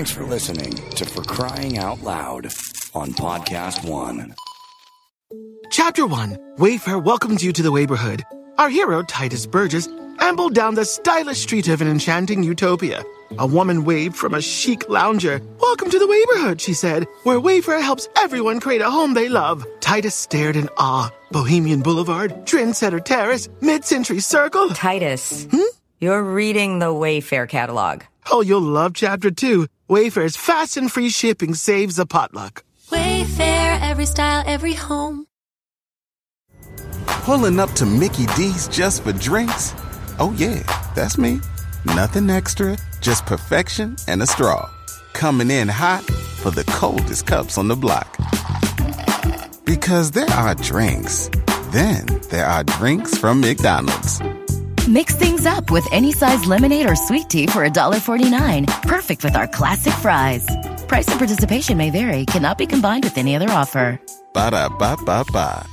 Thanks for listening to For Crying Out Loud on Podcast One. Chapter 1 Wayfair welcomes you to the neighborhood. Our hero, Tituss Burgess, ambled down the stylish street of an enchanting utopia. A woman waved from a chic lounger. Welcome to the neighborhood, she said, where Wayfair helps everyone create a home they love. Titus stared in awe. Bohemian Boulevard, Trendsetter Terrace, Mid Century Circle. Titus, hmm? you're reading the Wayfair catalog. Oh, you'll love Chapter 2. Wayfair's fast and free shipping saves a potluck. Wayfair, every style, every home. Pulling up to Mickey D's just for drinks? Oh, yeah, that's me. Nothing extra, just perfection and a straw. Coming in hot for the coldest cups on the block. Because there are drinks, then there are drinks from McDonald's. Mix things up with any size lemonade or sweet tea for $1.49. Perfect with our classic fries. Price and participation may vary, cannot be combined with any other offer. Ba da ba ba ba.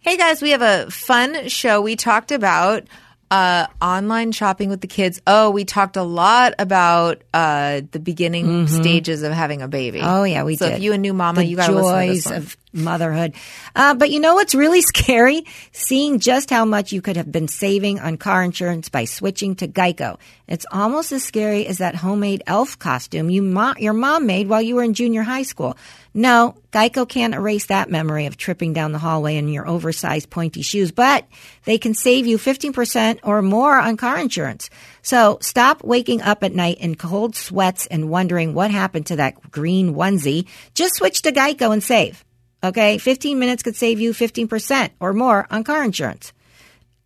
Hey guys, we have a fun show. We talked about uh, online shopping with the kids. Oh, we talked a lot about uh, the beginning stages of having a baby. Oh yeah, we so did. if you a new mama, the you got to joys of motherhood. Uh, but you know what's really scary? Seeing just how much you could have been saving on car insurance by switching to Geico. It's almost as scary as that homemade elf costume you mo- your mom made while you were in junior high school. No, Geico can't erase that memory of tripping down the hallway in your oversized pointy shoes, but they can save you 15% or more on car insurance. So stop waking up at night in cold sweats and wondering what happened to that green onesie. Just switch to Geico and save. Okay? 15 minutes could save you 15% or more on car insurance.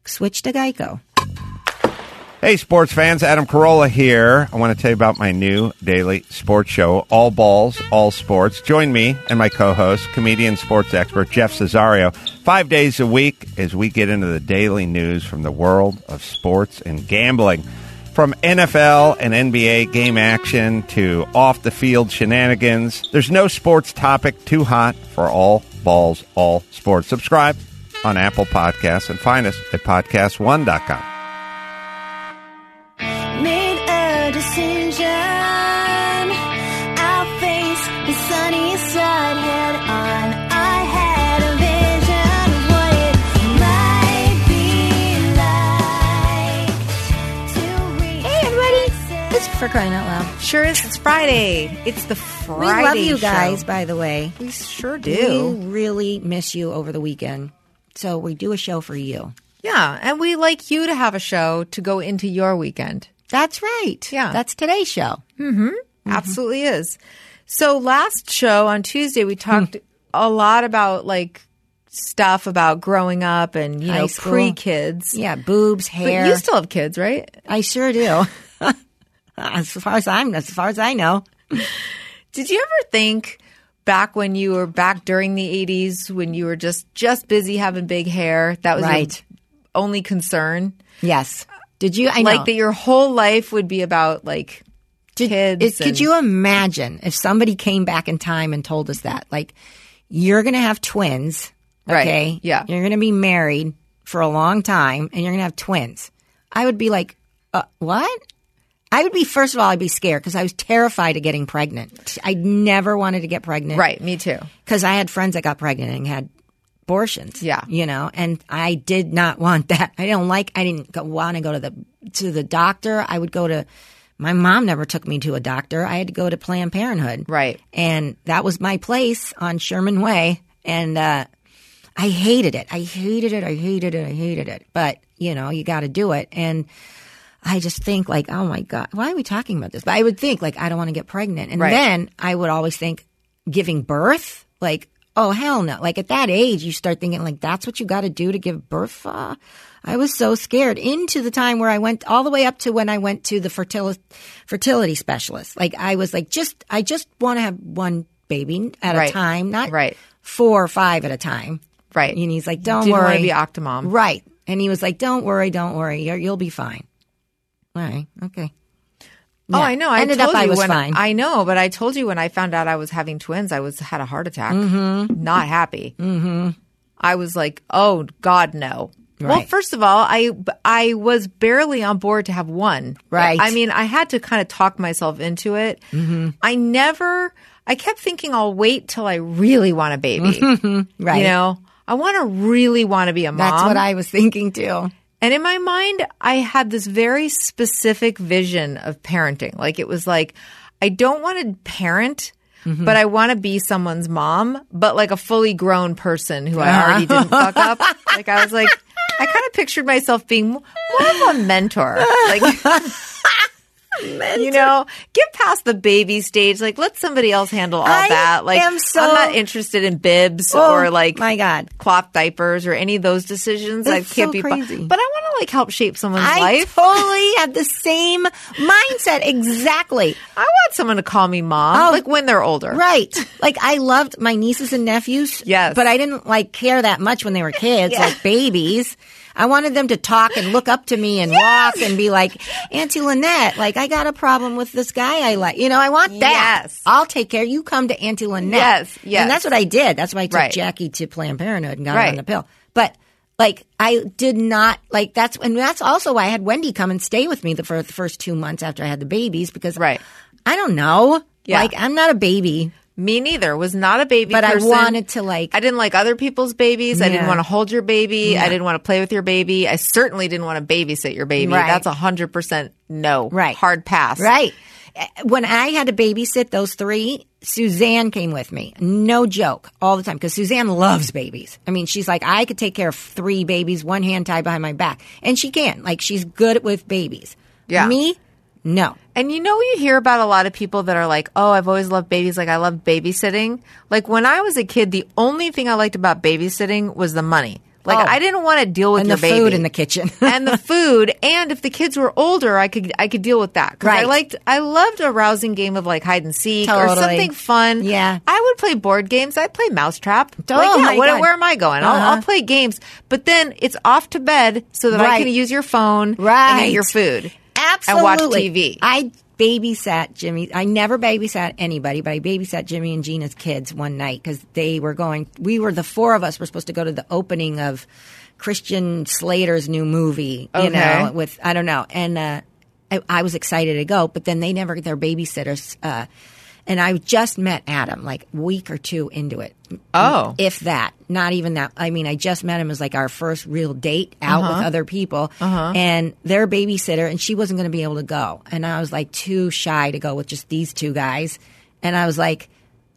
Switch to Geico. Hey, sports fans, Adam Carolla here. I want to tell you about my new daily sports show, All Balls, All Sports. Join me and my co host, comedian sports expert Jeff Cesario, five days a week as we get into the daily news from the world of sports and gambling. From NFL and NBA game action to off the field shenanigans, there's no sports topic too hot for All Balls, All Sports. Subscribe on Apple Podcasts and find us at podcast1.com. for crying out loud. Sure is. It's Friday. It's the Friday. We love you show. guys, by the way. We sure do. We really miss you over the weekend. So we do a show for you. Yeah, and we like you to have a show to go into your weekend. That's right. Yeah. That's today's show. Mm-hmm. Mm-hmm. Absolutely is. So last show on Tuesday we talked hmm. a lot about like stuff about growing up and you High know pre kids. Yeah, boobs, But hair. you still have kids, right? I sure do. as far as I'm, as far as I know. Did you ever think back when you were back during the 80s when you were just just busy having big hair that was your Right. only concern? Yes. Did you? I know. Like that your whole life would be about like Did- kids. it- could you imagine if somebody came back in time and told us that? Like, you're going to have twins. Right. Okay. Yeah. You're going to be married for a long time and you're going to have twins. I would be like, uh, what? I would be, first of all, I'd be scared because I was terrified of getting pregnant. I never wanted to get pregnant. Right, me too. because I had friends that got pregnant and had abortions. Yeah. you know, and I did not want that. I don't like. I didn't go, want to go to the to the doctor. I would go to. My mom never took me to a doctor. I had to go to Planned Parenthood. Right. and that was my place on Sherman Way, and uh, I hated it. I hated it. I hated it. I hated it. But you know, you got to do it, and. I just think like, oh my God, why are we talking about this? But I would think like, I don't want to get pregnant. And Right. then I would always think giving birth, like, oh hell no. Like at that age, you start thinking like, that's what you got to do to give birth. Uh, I was so scared into the time where I went all the way up to when I went to the fertility, fertility specialist. Like I was like, just, I just want to have one baby at Right. a time, not Right. four or five at a time. Right. And he's like, don't Didn't worry. want to be octomom. Right. And he was like, don't worry, don't worry. You're, you'll be fine. All right. Okay. Oh, I know. I Ended told up I was when fine. I know, but I told you when I found out I was having twins, I was had a heart attack. Mm-hmm. Not happy. Mm-hmm. I was like, oh God, no. Well, first of all, I I was barely on board to have one. Right. I mean, I had to kind of talk myself into it. Mm-hmm. I never. I kept thinking I'll wait till I really want a baby. Right. You know, I want to really want to be a mom. That's what I was thinking too. And in my mind, I had this very specific vision of parenting. Like it was like, I don't want to parent, Mm-hmm. but I want to be someone's mom, but like a fully grown person who I already didn't fuck up. Like I was like, I kind of pictured myself being more of a mentor. Like, you know, get past the baby stage. Like, let somebody else handle all I that. Like, am so- I'm not interested in bibs Oh, or like my God. cloth diapers or any of those decisions. I can't so be, crazy. but I want to like help shape someone's I life. I totally have the same mindset. Exactly. I want someone to call me mom, Oh, like when they're older. Right. Like I loved my nieces and nephews. Yes. But I didn't like care that much when they were kids, like babies. I wanted them to talk and look up to me and walk and be like, Auntie Lynette, like I got a problem with this guy I like. You know, I want that. Yes. I'll take care. You come to Auntie Lynette. Yes, yes. And that's what I did. That's why I took Right. Jackie to Planned Parenthood and got her Right. on the pill. But like I did not like that's and that's also why I had Wendy come and stay with me the, for the first two months after I had the babies because Right. I don't know. Yeah. Like I'm not a baby. Me neither. Was not a baby, But I wanted to, like- I didn't like other people's babies. I didn't want to hold your baby. I didn't want to play with your baby. I certainly didn't want to babysit your baby. Right. That's a hundred percent no. Right. Hard pass. Right. When I had to babysit those three, Suzanne came with me. No joke, all the time because Suzanne loves babies. I mean, she's like, I could take care of three babies, one hand tied behind my back, and she can. Like, she's good with babies. Yeah. Me, no. And you know, you hear about a lot of people that are like, oh, I've always loved babies. Like, I love babysitting. Like, when I was a kid, the only thing I liked about babysitting was the money. Like, Oh. I didn't want to deal with And the baby. food in the kitchen. and the food. And if the kids were older, I could I could deal with that. 'Cause I Right. liked I loved a rousing game of like hide and seek or something fun. Yeah. I would play board games. I'd play Mousetrap. Oh, like, yeah, what, where am I going? I'll, Uh-huh. I'll play games. But then it's off to bed so that I can use your phone and Right. eat your food. Absolutely. And watch TV. I babysat Jimmy. I never babysat anybody, but I babysat Jimmy and Gina's kids one night because they were going. We were the four of us were supposed to go to the opening of Christian Slater's new movie. You Okay. know, with I don't know, and uh, I, I was excited to go, but then they never their babysitters. Uh, and I just met Adam like week or two into it. Oh. If that, not even that. I mean, I just met him as like our first real date out Uh-huh. with other people, and their babysitter, and she wasn't going to be able to go, and I was like too shy to go with just these two guys, and I was like,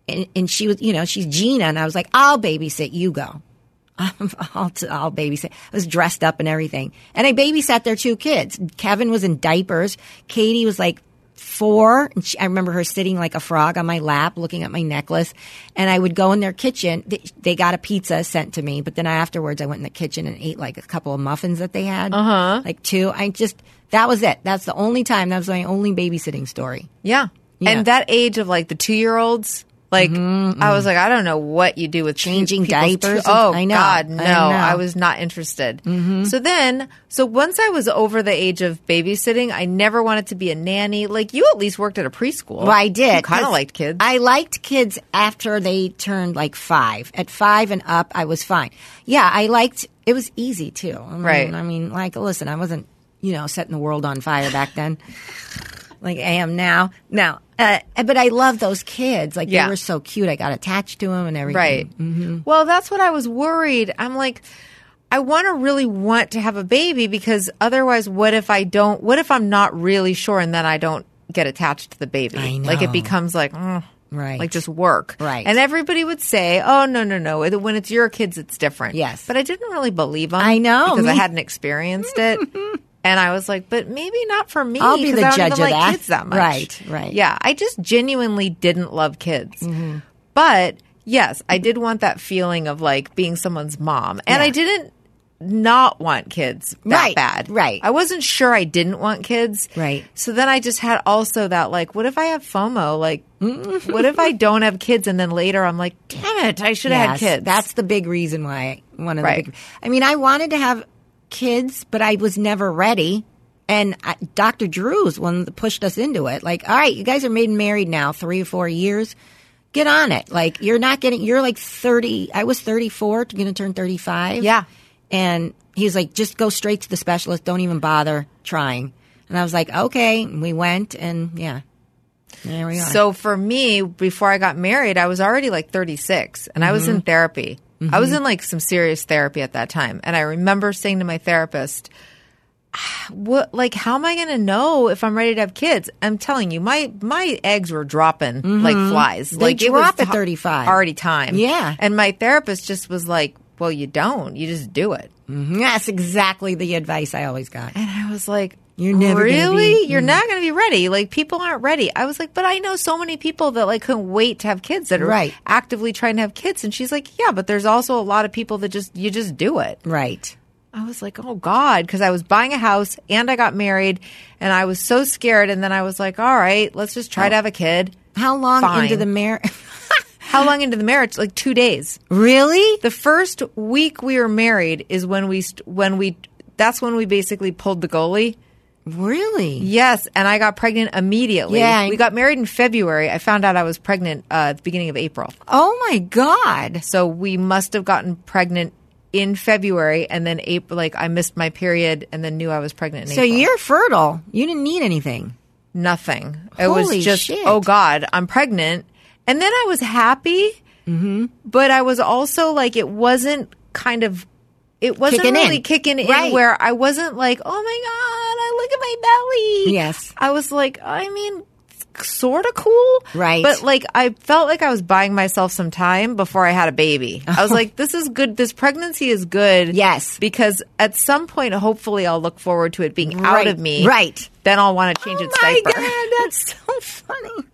and, and she was, you know, she's Gina, and I was like, I'll babysit, you go. I'll, t- I'll babysit. I was dressed up and everything. And I babysat their two kids. Kevin was in diapers. Katie was like four. And she, I remember her sitting like a frog on my lap looking at my necklace. And I would go in their kitchen. They, they got a pizza sent to me. But then afterwards, I went in the kitchen and ate like a couple of muffins that they had. Uh huh. Like two. I just, that was it. That's the only time. That was my only babysitting story. Yeah. Yeah. And that age of like the two year olds, like mm-hmm, I was mm. like, I don't know what you do with Changing diapers oh I know. God, I no! know. I, was not interested. Mm-hmm. So then, so once I was over the age of babysitting, I never wanted to be a nanny. Like you, at least worked at a preschool. Well, I did. I kind of liked kids. I liked kids after they turned like five. At five and up, I was fine. Yeah, I liked. It was easy too. I mean, Right. I mean, like, listen, I wasn't, you know, setting the world on fire back then, like I am now. Now, uh, but I love those kids. Like Yeah. they were so cute. I got attached to them and everything. Right. Mm-hmm. Well, that's what I was worried. I'm like, I want to really want to have a baby because otherwise, what if I don't? What if I'm not really sure and then I don't get attached to the baby? I Like it becomes like, mm, Right. like just work. Right. And everybody would say, oh, no, no, no. When it's your kids, it's different. Yes. But I didn't really believe them. I know, Because I hadn't experienced it. And I was like, but maybe not for me. I'll be the I don't judge even of like that. kids that much. Right, right. Yeah, I just genuinely didn't love kids. Mm-hmm. But yes, I did want that feeling of like being someone's mom. And Yeah. I didn't not want kids that Right, bad. right. I wasn't sure I didn't want kids. Right. So then I just had also that like, what if I have FOMO? Like, what if I don't have kids and then later I'm like, damn it, I should have had kids. That's the big reason why. One of Right. the big. I mean, I wanted to have kids, but I was never ready. And I, Dr. Drew's one that pushed us into it. Like, all right, you guys are made and married now, three or four years. Get on it. Like, you're not getting. You're like thirty. I was thirty four, going to turn thirty five. Yeah. And he's like, just go straight to the specialist. Don't even bother trying. And I was like, okay. And we went, and yeah, there we are. So for me, before I got married, I was already like 36 and I was Mm-hmm. in therapy. I was in like some serious therapy at that time. And I remember saying to my therapist, "Ah, what like how am I going to know if I'm ready to have kids? I'm telling you, my my eggs were dropping like flies. Mm-hmm. They like it drop was at 35. already time. Yeah. And my therapist just was like, "Well, you don't. You just do it." Mhm. that's exactly the advice I always got. And I was like, You're never really? be- mm. You're not going to be ready. Like people aren't ready. I was like, but I know so many people that like couldn't wait to have kids that are Right. actively trying to have kids. And she's like, yeah, but there's also a lot of people that just you just do it. Right. I was like, oh God, because I was buying a house and I got married and I was so scared. And then I was like, all right, let's just try to have a kid. How long Fine. into the marriage? How long into the marriage? Like two days. really? The first week we were married is when we st- when we that's when we basically pulled the goalie. Really? Yes, and I got pregnant immediately. Yeah, we got married in February. I found out I was pregnant uh, at the beginning of April. Oh my God. So we must have gotten pregnant in February, and then April. Like I missed my period, and then knew I was pregnant. In So April. you're fertile. You didn't need anything. nothing. It Holy was just shit. oh god, I'm pregnant, and then I was happy, mm-hmm. but I was also like it wasn't kind of. It wasn't Kicking in. really kicking in Right. where I wasn't like, oh my god, look at my belly. Yes. I was like, I mean, sort of cool, Right. But like, I felt like I was buying myself some time before I had a baby. I was oh. like, this is good. This pregnancy is good, Yes. because at some point, hopefully, I'll look forward to it being out of me, Right. Then I'll want to change oh its my diaper. God, that's so funny.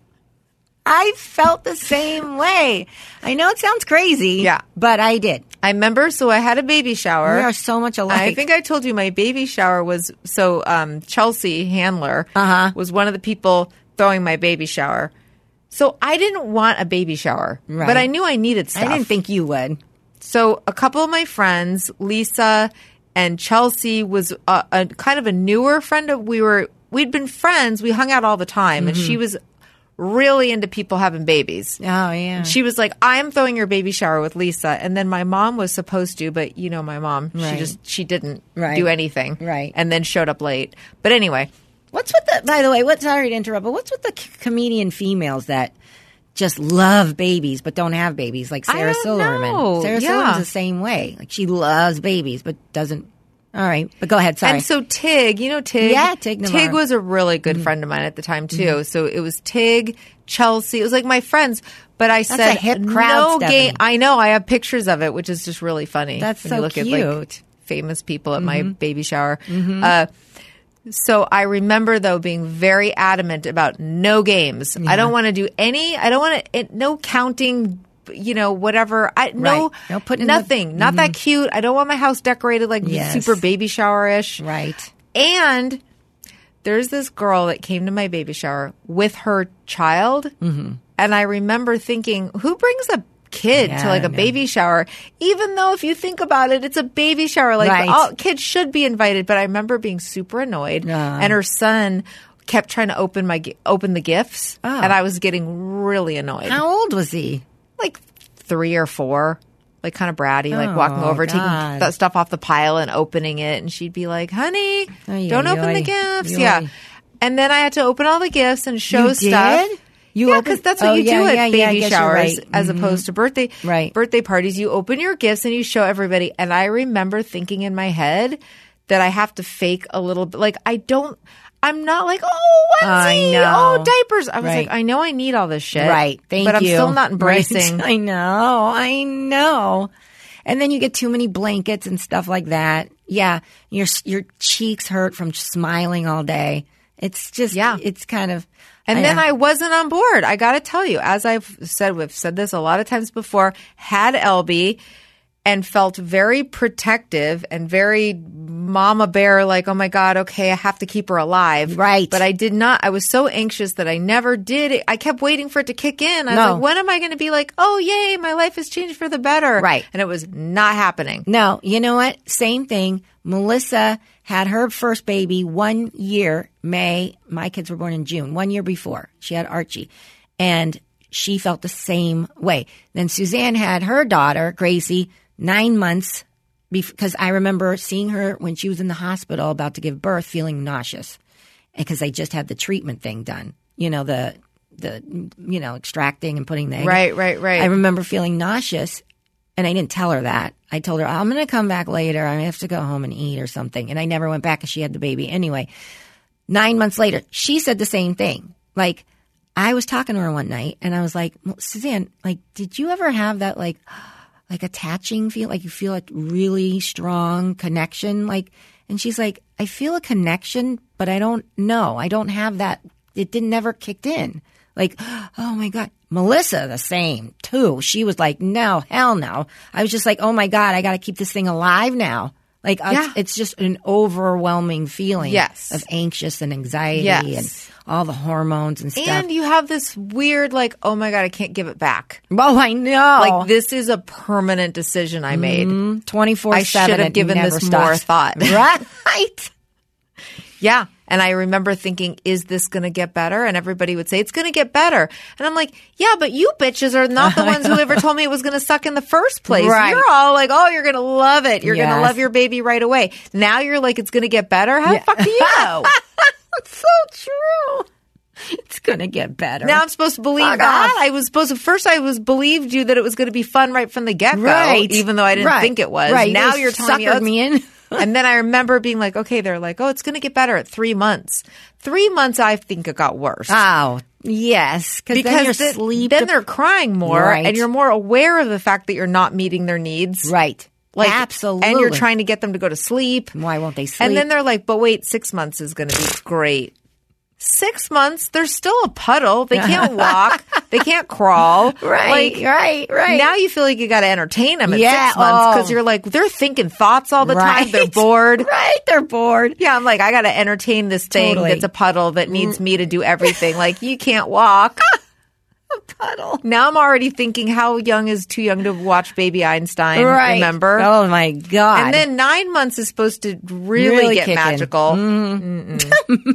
I felt the same way. I know it sounds crazy. Yeah. But I did. I remember, so I had a baby shower. We are so much alike. I think I told you my baby shower was so um, Chelsea Handler Uh-huh. was one of the people throwing my baby shower. So I didn't want a baby shower, Right. but I knew I needed stuff. I didn't think you would. So a couple of my friends, Lisa and Chelsea, was a, a kind of a newer friend. Of, we were we'd been friends. We hung out all the time, and Mm-hmm. she was really into people having babies. Oh, yeah. She was like, "I'm throwing your baby shower with Lisa," and then my mom was supposed to, but you know, my mom, she just she didn't Right. do anything, Right. and then showed up late. But anyway, What's with the, by the way, what, sorry to interrupt, but what's with the c- comedian females that just love babies but don't have babies? Like Sarah Silverman. know. Sarah Yeah. Silverman's the same way. Like she loves babies but doesn't. All right. But go ahead. Sorry. And so Tig, you know Tig? Yeah, Tig Notaro. Tig was a really good friend of mine at the time too. So it was Tig, Chelsea. It was like my friends. But I said a hip crowd, no game. I know. I have pictures of it, which is just really funny. That's when so you look at like cute. Mm-hmm. famous people at my baby shower. Uh, so I remember though being very adamant about no games. I don't want to do any. I don't want to. No counting. You know, whatever. I no, Right. No putting in the- nothing. Not that cute. I don't want my house decorated like Yes. super baby shower ish. right. And there's this girl that came to my baby shower with her child. Mm-hmm. And I remember thinking, who brings a kid Yeah, to like a baby shower? Even though if you think about it, it's a baby shower. Like Right. all kids should be invited. But I remember being super annoyed. Yeah. And her son kept trying to open my open the gifts. Oh. And I was getting really annoyed. How old was he? Like three or four. Like kind of bratty, like Oh, walking over, God. taking that stuff off the pile and opening it, and she'd be like, "Honey, Ay, don't ay, open the ay. gifts." Yeah. And then I had to open all the gifts and show You stuff. did? You yeah, opened- because that's what Oh, you yeah, do at yeah, yeah, I baby guess you're showers right. as Mhm. opposed to birthday Right. birthday parties. You open your gifts and you show everybody. And I remember thinking in my head that I have to fake a little bit. Like I don't. I'm not like oh I onesie, oh diapers. I was Right. like I know I need all this shit, Right. Thank but I'm still not Right. embracing. I know. I know. And then you get too many blankets and stuff like that. Yeah, your your cheeks hurt from smiling all day. It's just Yeah. It's kind of. And then know. I wasn't on board. I got to tell you, as I've said, we've said this a lot of times before, had Elby and felt very protective and very mama bear, like, oh my God, okay, I have to keep her alive. Right. But I did not, I was so anxious that I never did it. I kept waiting for it to kick in. I was No. like, when am I going to be like, oh, yay, my life has changed for the better? Right. And it was not happening. No, you know what? Same thing. Melissa had her first baby one year, May. My kids were born in June, one year before. She had Archie. And she felt the same way. Then Suzanne had her daughter, Gracie, nine months because I remember seeing her when she was in the hospital about to give birth, feeling nauseous, eh, because I just had the treatment thing done. You know the the you know extracting and putting the egg. Right, right, right. I remember feeling nauseous, and I didn't tell her that. I told her I'm going to come back later. I have to go home and eat or something, and I never went back because she had the baby anyway. Nine months later, she said the same thing. Like I was talking to her one night, and I was like, well, Suzanne, like, did you ever have that like? Like attaching feel like you feel a really strong connection like and she's like i feel a connection but i don't know. I don't have that. It didn't never kicked in. Like oh my god. Melissa the same too. She was like no hell no. I was just like oh my god i gotta keep this thing alive now like Yeah. it's just an overwhelming feeling Yes. of anxious and anxiety Yes. and all the hormones and stuff And you have this weird, like, oh my God, I can't give it back. oh i know Like, this is a permanent decision I made. Mm-hmm. 24 I should have given this more thought. right Yeah. And I remember thinking, is this going to get better? And everybody would say, it's going to get better. And I'm like, yeah, but you bitches are not the ones who ever told me it was going to suck in the first place. Right. You're all like, oh, you're going to love it. You're going to love your baby right away. Now you're like, it's going to get better. How the fuck do you know? so true. It's gonna get better. now I'm supposed to believe Fuck that. off. I was supposed to, first I was believed you that it was going to be fun right from the get go. right, Even though I didn't Right. think it was. Right. Now You you're telling me, oh, me in. and then I remember being like, okay, they're like, oh, it's going to get better at three months. Three months, I think it got worse. oh yes, because then you're sleep. then they're crying more, Right. and you're more aware of the fact that you're not meeting their needs. right. Like, Absolutely. And you're trying to get them to go to sleep. Why won't they sleep? And then they're like, but wait, six months is going to be great. Six months, they're still a puddle. They can't walk. they can't crawl. Right, Like, right, right. Now you feel like you got to entertain them at Yeah, six months because oh. you're like, they're thinking thoughts all the right. time. They're bored. Right. They're bored. Yeah, I'm like, I got to entertain this thing Totally. that's a puddle that needs mm. me to do everything. like, you can't walk. Puddle. Now I'm already thinking, how young is too young to watch Baby Einstein? Right. Remember? Oh my god. And then nine months is supposed to really, Really get magical. Mm-hmm.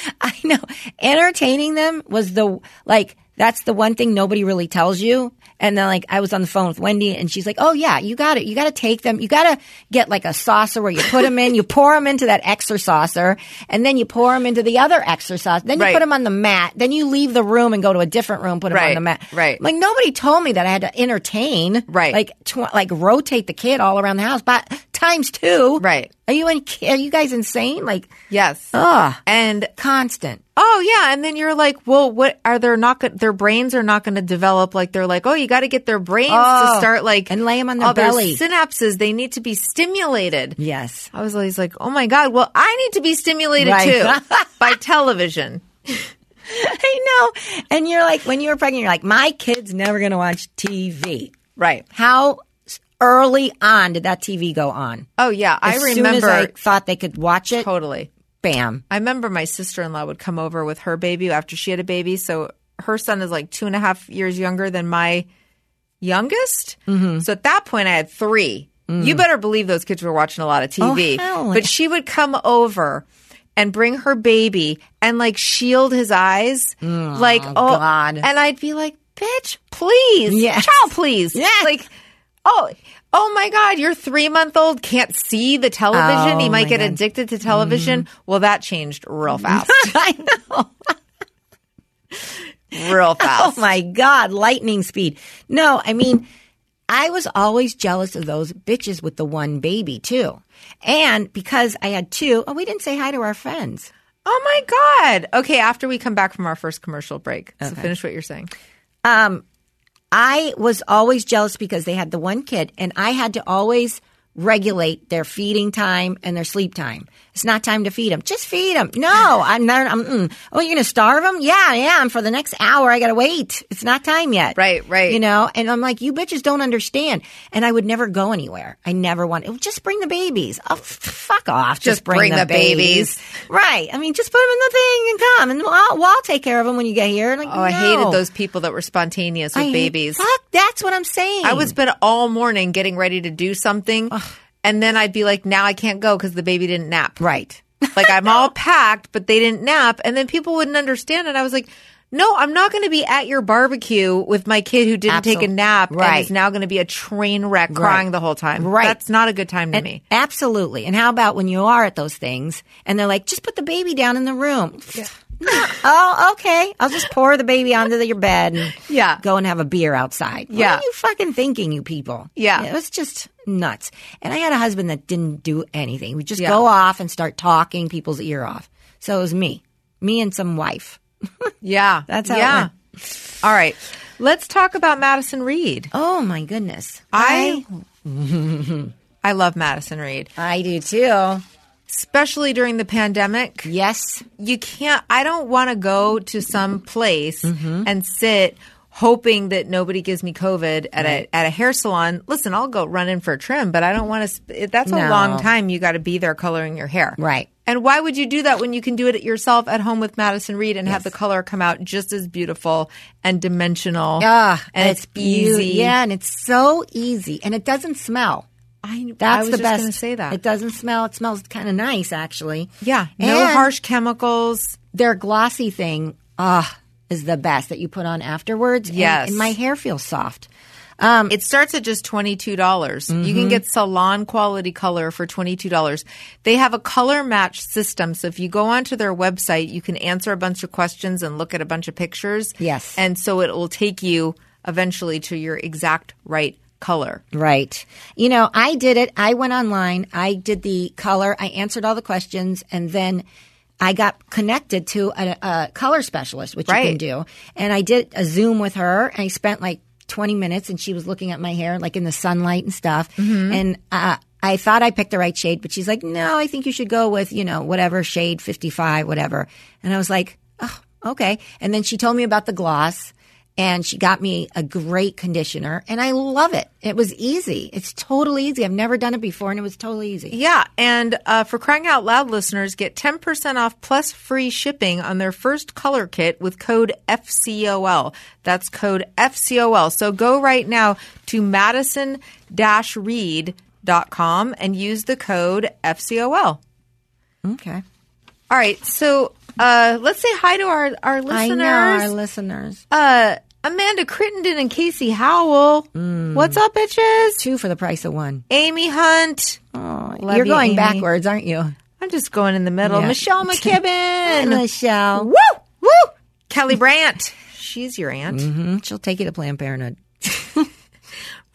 I know. Entertaining them was the like that's the one thing nobody really tells you. And then like I was on the phone with Wendy and she's like, "Oh yeah, you got it. You got to take them. You got to get like a saucer where you put them in. You pour them into that extra saucer, and then you pour them into the other extra saucer. Then you Right. put them on the mat. Then you leave the room and go to a different room, put them on the mat. right. Like nobody told me that I had to entertain. Right. Like tw- like rotate the kid all around the house, but times two. Right. Are you in, are you guys insane? Like Yes. ugh, And constant. oh yeah, and then you're like, well, what are they not? Go- their brains are not going to develop like they're like, oh, you got to get their brains to Oh, start like and lay them on their oh, all belly. synapses. They need to be stimulated. Yes. I was always like, oh my god, well, I need to be stimulated Right. too by television. I know. And you're like, when you were pregnant, you're like, my kid's never going to watch TV. Right. How early on did that TV go on? Oh yeah, As I soon as remember I thought they could watch it, totally. bam. I remember my sister in law would come over with her baby after she had a baby. So her son is like two and a half years younger than my youngest. Mm-hmm. So at that point, I had three. You better believe those kids were watching a lot of TV. Mm. Oh, but she would come over and bring her baby and like shield his eyes. like, oh, God. And I'd be like, bitch, please. Yes. Child, please. Yes. Like, oh, oh my God, your three month old can't see the television. Oh, he might get God. Addicted to television. Well, that changed real fast. I know. real fast. Oh my God, lightning speed. No, I mean, I was always jealous of those bitches with the one baby too. And because I had two, oh, we didn't say hi to our friends. Oh my God. Okay, after we come back from our first commercial break. So finish what you're saying. Um, I was always jealous because they had the one kid, and I had to always regulate their feeding time and their sleep time. It's not time to feed them. Just feed them. No, I'm not. I'm, mm. Oh, you're going to starve them? Yeah, I am. For the next hour, I got to wait. It's not time yet. Right, right. You know, and I'm like, you bitches don't understand. And I would never go anywhere. I never want. oh, Just bring the babies. Oh, fuck off. Just, Just bring the babies. Right. I mean, just put them in the thing and come, and I'll, well, I'll take care of them when you get here. Like, Oh, I hated those people that were spontaneous with I hate- babies. Fuck, that's what I'm saying. I would spend all morning getting ready to do something. And then I'd be like, now I can't go because the baby didn't nap. right. Like I'm all packed, but they didn't nap. And then people wouldn't understand it. I was like, No, I'm not going to be at your barbecue with my kid who didn't take a nap and right. is now going to be a train wreck crying the whole time. Right. That's not a good time to And- me. Absolutely. And how about when you are at those things and they're like, just put the baby down in the room. oh, okay. I'll just pour the baby onto the, your bed and Yeah. go and have a beer outside. Yeah. What are you fucking thinking, you people? Yeah. It was just nuts. And I had a husband that didn't do anything. We just Yeah. go off and start talking people's ear off. So it was me, me and some wife. Yeah. That's how it yeah. All right. Let's talk about Madison Reed. Oh my goodness. I I love Madison Reed, I do too. Especially during the pandemic. Yes. You can't I don't want to go to some place Mm-hmm. and sit hoping that nobody gives me covid at a at a hair salon. Listen, I'll go run in for a trim, but I don't want to sp- that's a long time you got to be there coloring your hair. Right. And why would you do that when you can do it yourself at home with Madison Reed and have the color come out just as beautiful and dimensional? Ah, and it's, beau- easy. Yeah, and it's so easy, and it doesn't smell. I, That's I the best. to say that. It doesn't smell. It smells kind of nice, actually. yeah, no And harsh chemicals. Their glossy thing, ah, is the best that you put on afterwards. and- Yes. and, my hair feels soft. Um, it starts at just $22. You Mm-hmm. can get salon quality color for $22. They have a color match system. So if you go onto their website, you can answer a bunch of questions and look at a bunch of pictures. Yes. And so it will take you eventually to your exact right color. Right. You know, I did it. I went online. I did the color. I answered all the questions, and then I got connected to a, a color specialist, which you can do. And I did a Zoom with her. And I spent like 20 minutes, and she was looking at my hair, like in the sunlight and stuff. And uh, I thought I picked the right shade, but she's like, "No, I think you should go with you know whatever shade, 55, whatever." And I was like, "Oh, okay." And then she told me about the gloss and she got me a great conditioner and I love it. It was easy. It's totally easy. I've never done it before and it was totally easy. Yeah, and uh, for crying out loud, listeners get ten percent off plus free shipping on their first color kit with code FCOL. That's code FCOL. So go right now to madison-reed.com and use the code FCOL. Okay. All right, so uh, let's say hi to our our listeners. I know our listeners. uh, Amanda Crittenden and Casey Howell. What's up, bitches? Two for the price of one. Amy Hunt. Oh, you're you, going Amy. backwards, aren't you? I'm just going in the middle. Yeah. Michelle McKibben. Michelle. Woo! Woo! Kelly Brandt. She's your aunt. Mhm. She'll take you to Planned Parenthood.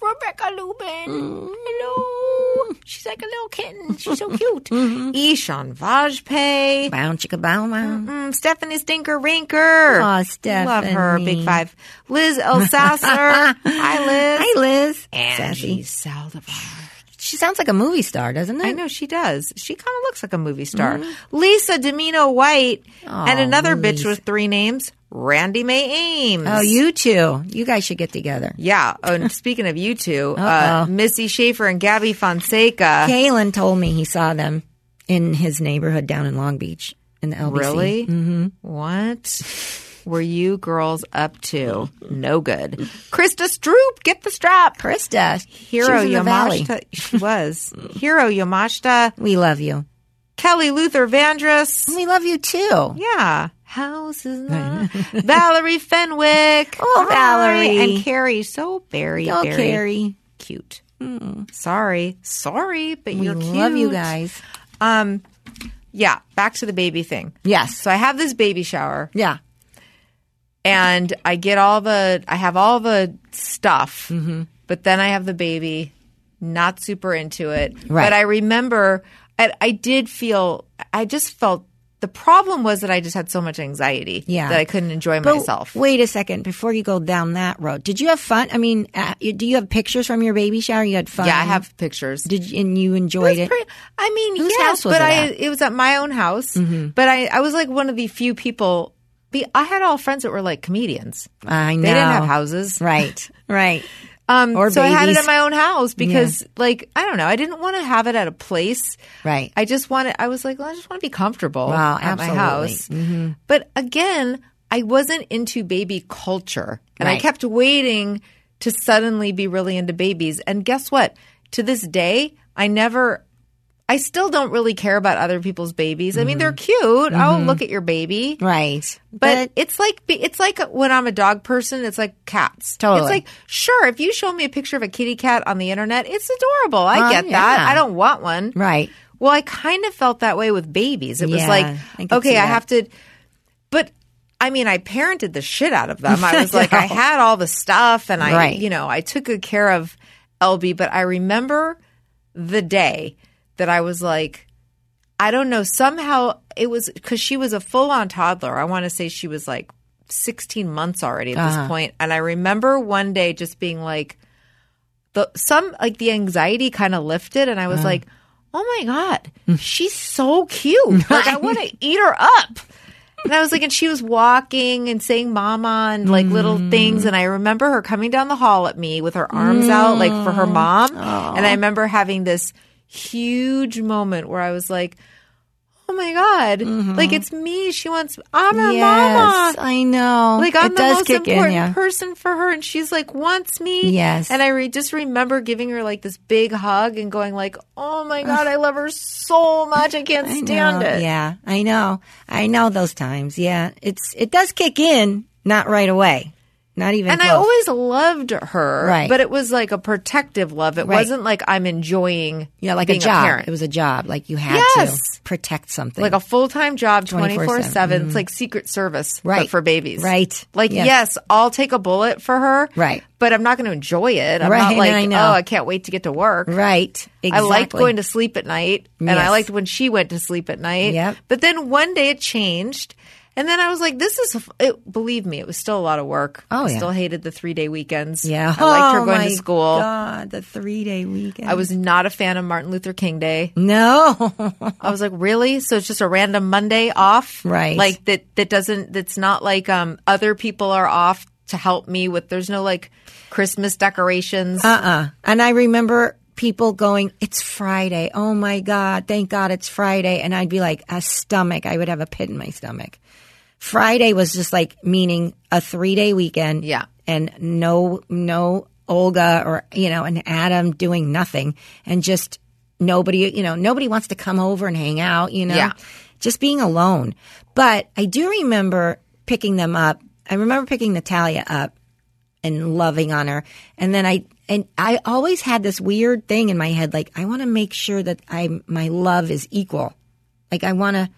Rebecca Lubin. Hello. She's like a little kitten. She's so cute. Ishan Vajpayee. Bow chicka bow wow. Mm, Stephanie Stinker Rinker. Aw, Love her. Big five. Liz Elsasser. Hi, Liz. Hi, Liz. Angie. Saldivar. She sounds like a movie star, doesn't it? I know she does. She kind of looks like a movie star. Lisa Domino White and another bitch with three names, Randy May Ames. Oh, you two. You guys should get together. Yeah. Oh, and speaking of you two, uh, Missy Schaefer and Gabby Fonseca. Kalen told me he saw them in his neighborhood down in Long Beach in the LBC. Really? Mm-hmm. What were you girls up to? No good. Krista Stroop, get the strap. Krista. Hero she was in the valley. Yamashita. She was. Hero Yamashita. We love you. Kelly Luther Vandross. We love you too. Yeah. Houses. Valerie Fenwick. Oh. Valerie. And Carrie. So very, Oh, very Carrie. cute. Sorry. Sorry, but We you're cute. love you guys. Um, yeah, back to the baby thing. Yes. So I have this baby shower Yeah. and I get all the, I have all the stuff, Mm-hmm. but then I have the baby, not super into it. Right. But I remember, I, I did feel, I just felt, the problem was that I just had so much anxiety Yeah. that I couldn't enjoy But myself. wait a second before you go down that road. Did you have fun? I mean, uh, do you have pictures from your baby shower? You had fun. Yeah, I have pictures. Did you, and you It enjoyed was it? pretty- I mean, Whose yes, house was but it I at? Mm-hmm. it was at my own house. But I I was like one of the few people. Be, I had all friends that were like comedians. I know. They didn't have houses, Right. Right. Um, Or so I had it babies. at my own house because, like, I don't know, I didn't want to have it at a place. Right. I just wanted. I was like, well, I just want to be comfortable Wow, at my absolutely. Mm-hmm. house. But again, I wasn't into baby culture, and I kept waiting to suddenly be really into babies. And guess what? To this day, I never. I still don't really care about other people's babies. I mean, they're cute. I'll mm-hmm. look at your baby. Right. But, it's like it's like when I'm a dog person, it's like cats. Totally. It's like sure, if you show me a picture of a kitty cat on the internet, it's adorable. I get that. I don't want one. right. Well, I kind of felt that way with babies. It was Yeah, like, I okay, I have to, but I mean, I parented the shit out of them. I was like, I had all the stuff and I, Right. you know, I took good care of LB, but I remember the day that I was like, I don't know, somehow it was because she was a full on toddler. I want to say she was like 16 months already at this uh-huh. point. And I remember one day just being like, the some like the anxiety kind of lifted and I was uh-huh. like, "Oh my god, hmm. she's so cute. Like I want to eat her up." And I was like and she was walking and saying mama and like little things mm. and I remember her coming down the hall at me with her arms out like for her mom. And I remember having this huge moment where I was like, "Oh my god, mm-hmm. like it's me. She wants I'm her yes, mama." I know. Like I'm it the most important in, yeah. person for her, and she's like wants me. Yes. and I re- just remember giving her like this big hug and going like, "Oh my god, I love her so much. I can't I stand know. it." Yeah, I know. I know those times. Yeah, it's it does kick in, not right away, not even. And I always loved her, Right. But it was like a protective love. It Right. wasn't like I'm enjoying, yeah, like being a job. parent. it was a job. Like you had Yes. to protect something. like a full time job, 24/7. It's mm-hmm. like Secret Service, but Right. for babies, Right. Like Yes. yes, I'll take a bullet for her, Right. But I'm not going to enjoy it. I'm Right, not like, I know. oh, I can't wait to get to work, right. Exactly. I liked going to sleep at night, and I liked when she went to sleep at night. Yep. But then one day it changed, and then I was like, "This is." It, believe me, it was still a lot of work. Oh, I yeah. still hated the three day weekends. Yeah, I liked her Oh, going my to school. God, the three day weekend. I was not a fan of Martin Luther King Day. no. I was like, really? So it's just a random Monday off, Right. Like that. That doesn't. That's not like um other people are off to help me with. There's no like Christmas decorations. Uh-uh. And I remember people going, "It's Friday. Oh my God! Thank God it's Friday." And I'd be like, a stomach. I would have a pit in my stomach. Friday was just like meaning a three day weekend. Yeah. and no, no Olga or you know, and Adam doing nothing, and just nobody. You know, nobody wants to come over and hang out. You know, Yeah. just being alone. But I do remember picking them up. I remember picking Natalia up and loving on her. And then I and I always had this weird thing in my head, like I want to make sure that I my love is equal. Like I want to,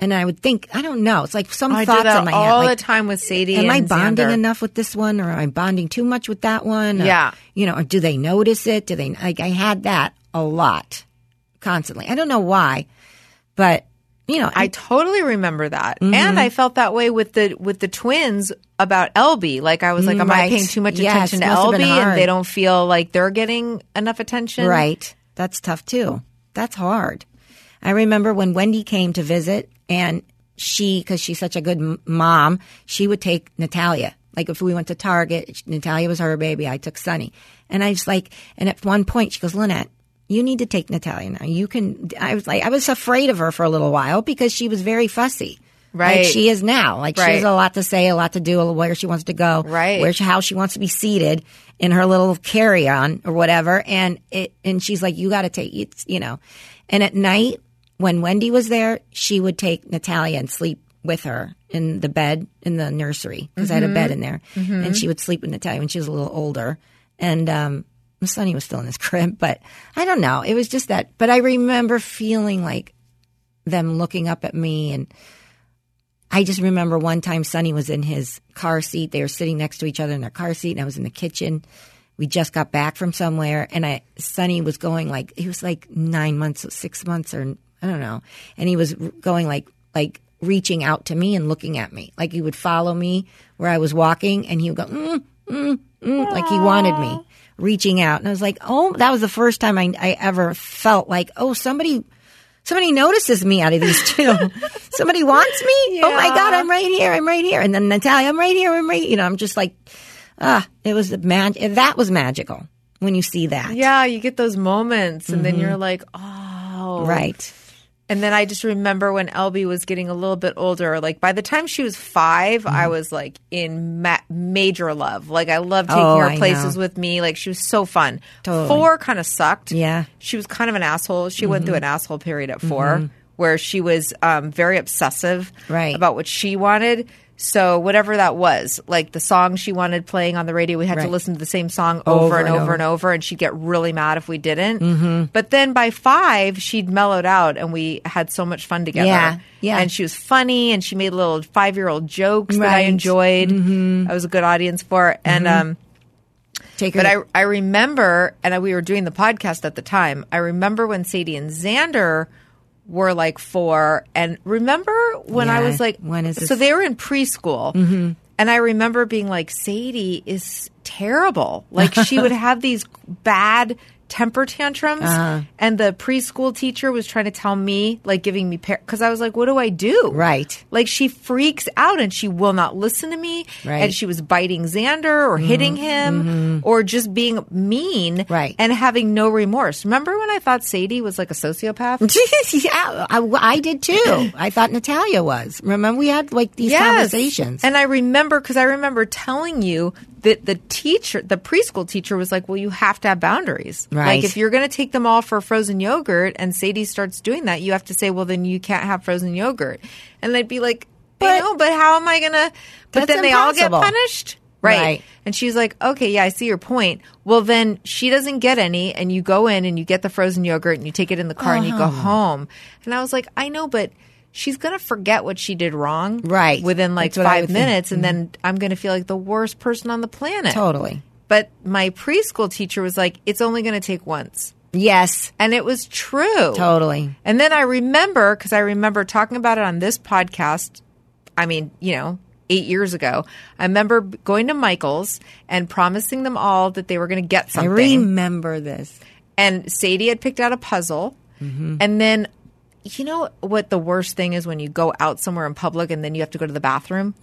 and I would think I don't know. It's like some I thoughts in my all head. Like, the time with Sadie. am I bonding Xander. enough with this one, or am I bonding too much with that one? Or, Yeah. you know, or do they notice it? Do they like? I had that a lot, constantly. I don't know why, but you know, I totally remember that, Mm-hmm. and I felt that way with the with the twins about LB. Like I was like, am I paying too much Yes, attention to must have been LB, and they don't feel like they're getting enough attention? Right. That's tough too. That's hard. I remember when Wendy came to visit and she, because she's such a good m- mom, she would take Natalia. Like if we went to Target, Natalia was her baby. I took Sonny. And I was like, and at one point she goes, Lynette, you need to take Natalia now. You can, I was like, I was afraid of her for a little while because she was very fussy. Right. Like she is now. Like she has a lot to say, a lot to do, where she wants to go, Right. Where she, how she wants to be seated in her little carry on or whatever. And it, and she's like, you got to take it's, you know. And at night when Wendy was there, she would take Natalia and sleep with her in the bed in the nursery because I had a bed in there, and she would sleep with Natalia when she was a little older. And um, Sonny was still in his crib, but I don't know. It was just that. But I remember feeling like them looking up at me and I just remember one time Sonny was in his car seat. They were sitting next to each other in their car seat, and I was in the kitchen. We just got back from somewhere, and I Sonny was going like he was like nine months, six months, or I don't know, and he was going like like reaching out to me and looking at me, like he would follow me where I was walking, and he would go mm, mm, mm, like he wanted me, reaching out, and I was like, oh, that was the first time I, I ever felt like, oh, somebody somebody notices me out of these two. somebody wants me. Oh my God, I'm right here. I'm right here. And then Natalia, I'm right here. I'm right. You know, I'm just like, ah, it was the mag- That was magical when you see that. Yeah, you get those moments, and then you're like, oh, Right. And then I just remember when Elby was getting a little bit older. Like by the time she was 5 Mm-hmm. I was like in ma- major love. Like I loved taking Oh, her places with me. Like she was so fun. Totally. Four kind of sucked. Yeah. Mm-hmm. she was kind of an asshole. She went through an asshole period at 4 where she was um, very obsessive Right. about what she wanted. So whatever that was, like the song she wanted playing on the radio, we had to listen to the same song over, Over and and over, over. and over, and she'd get really mad if we didn't. Mm-hmm. But then by five, she'd mellowed out, and we had so much fun together. Yeah, yeah. And she was funny, and she made little five-year-old jokes that I Right. enjoyed. I was a good audience for, and um, Take her. but I, I remember, and we were doing the podcast at the time. I remember when Sadie and Xander were like four, and remember when I was like, when is so this- Mm-hmm. they were in preschool, and I remember being like, Sadie is terrible. Like she would have these bad temper tantrums, Uh-huh. and the preschool teacher was trying to tell me, like, giving me because I was like, what do I do? Right. Like she freaks out and she will not listen to me. Right. Mm-hmm. And she was biting Xander or hitting him or just being mean Right. and having no remorse. Remember when I thought Sadie was like a sociopath? yeah, I, I did too. I thought Natalia was. Remember, we had like these conversations. And I remember because I remember telling you that the teacher, the preschool teacher, was like, "Well, you have to have boundaries. Right. Like if you're going to take them all for frozen yogurt, and Sadie starts doing that, you have to say, well, then you can't have frozen yogurt." And they'd be like, But- know, but how am I going to?" But then they all get punished. Right. Right. And she's like, okay, yeah, I see your point. Well, then she doesn't get any, and you go in and you get the frozen yogurt and you take it in the car and you Uh-huh. go home. And I was like, I know, but she's going to forget what she did wrong Right. within like five would think. Mm-hmm. minutes, and then I'm going to feel like the worst person on the planet. totally. But my preschool teacher was like, it's only going to take once. Yes, And it was true. totally. And then I remember, because I remember talking about it on this podcast, I mean, you know, eight years ago, I remember going to Michael's and promising them all that they were going to get something. I remember this. and Sadie had picked out a puzzle. Mm-hmm. And then, you know what the worst thing is when you go out somewhere in public and then you have to go to the bathroom?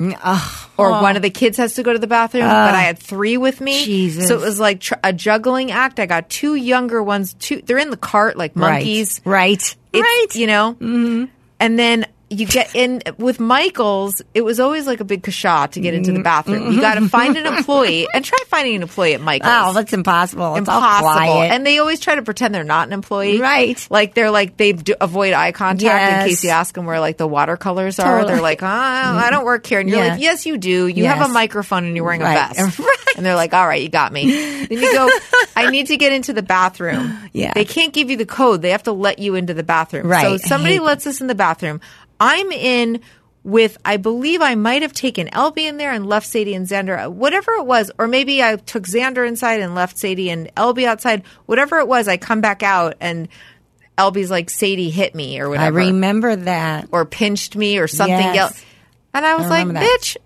or one of the kids has to go to the bathroom, but I had three with me. Jesus. So it was like tr- a juggling act. I got two younger ones, two, they're in the cart like monkeys. Right. Right. It's, You know? Mm-hmm. And then you get in with Michael's, it was always like a big kasha to get into the mm-hmm. bathroom. You got to find an employee and try finding an employee at Michael's. Oh, that's impossible. It's Impossible. And they always try to pretend they're not an employee. Right. Like they're like, they avoid eye contact Yes. in case you ask them where like the watercolors are. Totally. They're like, oh, I don't work here. And you're Yeah. like, yes, you do. You have a microphone and you're wearing Right. a vest. Right. And they're like, all right, you got me. Then you go, I need to get into the bathroom. Yeah. They can't give you the code. They have to let you into the bathroom. Right. So somebody lets us in the bathroom. I'm in with, I believe I might have taken Elby in there and left Sadie and Xander, uh, whatever it was. Or maybe I took Xander inside and left Sadie and Elby outside. Whatever it was, I come back out and Elby's like, Sadie hit me or whatever. I remember that. or pinched me or something Yes. else. And I was I like, bitch,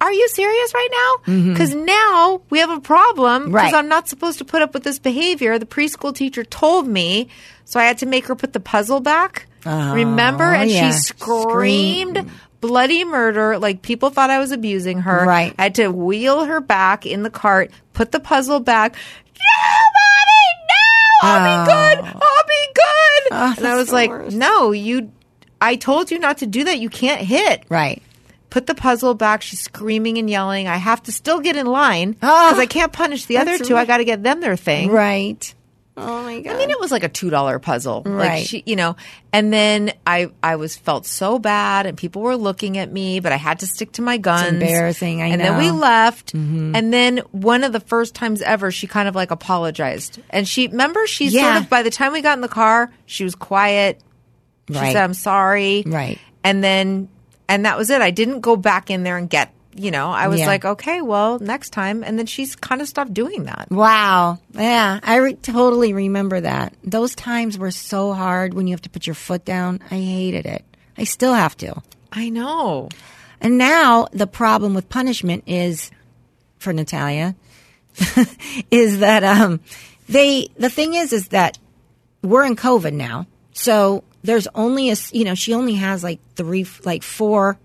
are you serious right now? Mm-hmm. Because now we have a problem because Right. I'm not supposed to put up with this behavior. The preschool teacher told me, so I had to make her put the puzzle back. Remember? Oh, and yeah. she screamed. Bloody murder! Like people thought I was abusing her. Right. I had to wheel her back in the cart, put the puzzle back. No, mommy, no! I'll be good. I'll be good. Oh, ah, and I was like, worst. no, you. I told you not to do that. You can't hit Right. put the puzzle back. She's screaming and yelling. I have to still get in line ah. Oh, because I can't punish the other two. I got to get them their thing. Right. Oh my god. I mean, it was like a two dollar puzzle, Like Right. she, you know. And then I, I was felt so bad, and people were looking at me, but I had to stick to my guns. embarrassing, I know. and then we know. Mm-hmm. left, and then one of the first times ever, she kind of like apologized, and she remember she Yeah. sort of by the time we got in the car, she was quiet. She Right. said, "I'm sorry." Right. And then, and that was it. I didn't go back in there and get, you know, I was Yeah. like, okay, well, next time. And then she's kind of stopped doing that. Wow. Yeah, I re- totally remember that. Those times were so hard when you have to put your foot down. I hated it. I still have to. I know. And now the problem with punishment is for Natalia is that um they the thing is is that we're in COVID now. So there's only a, you know she only has like three like four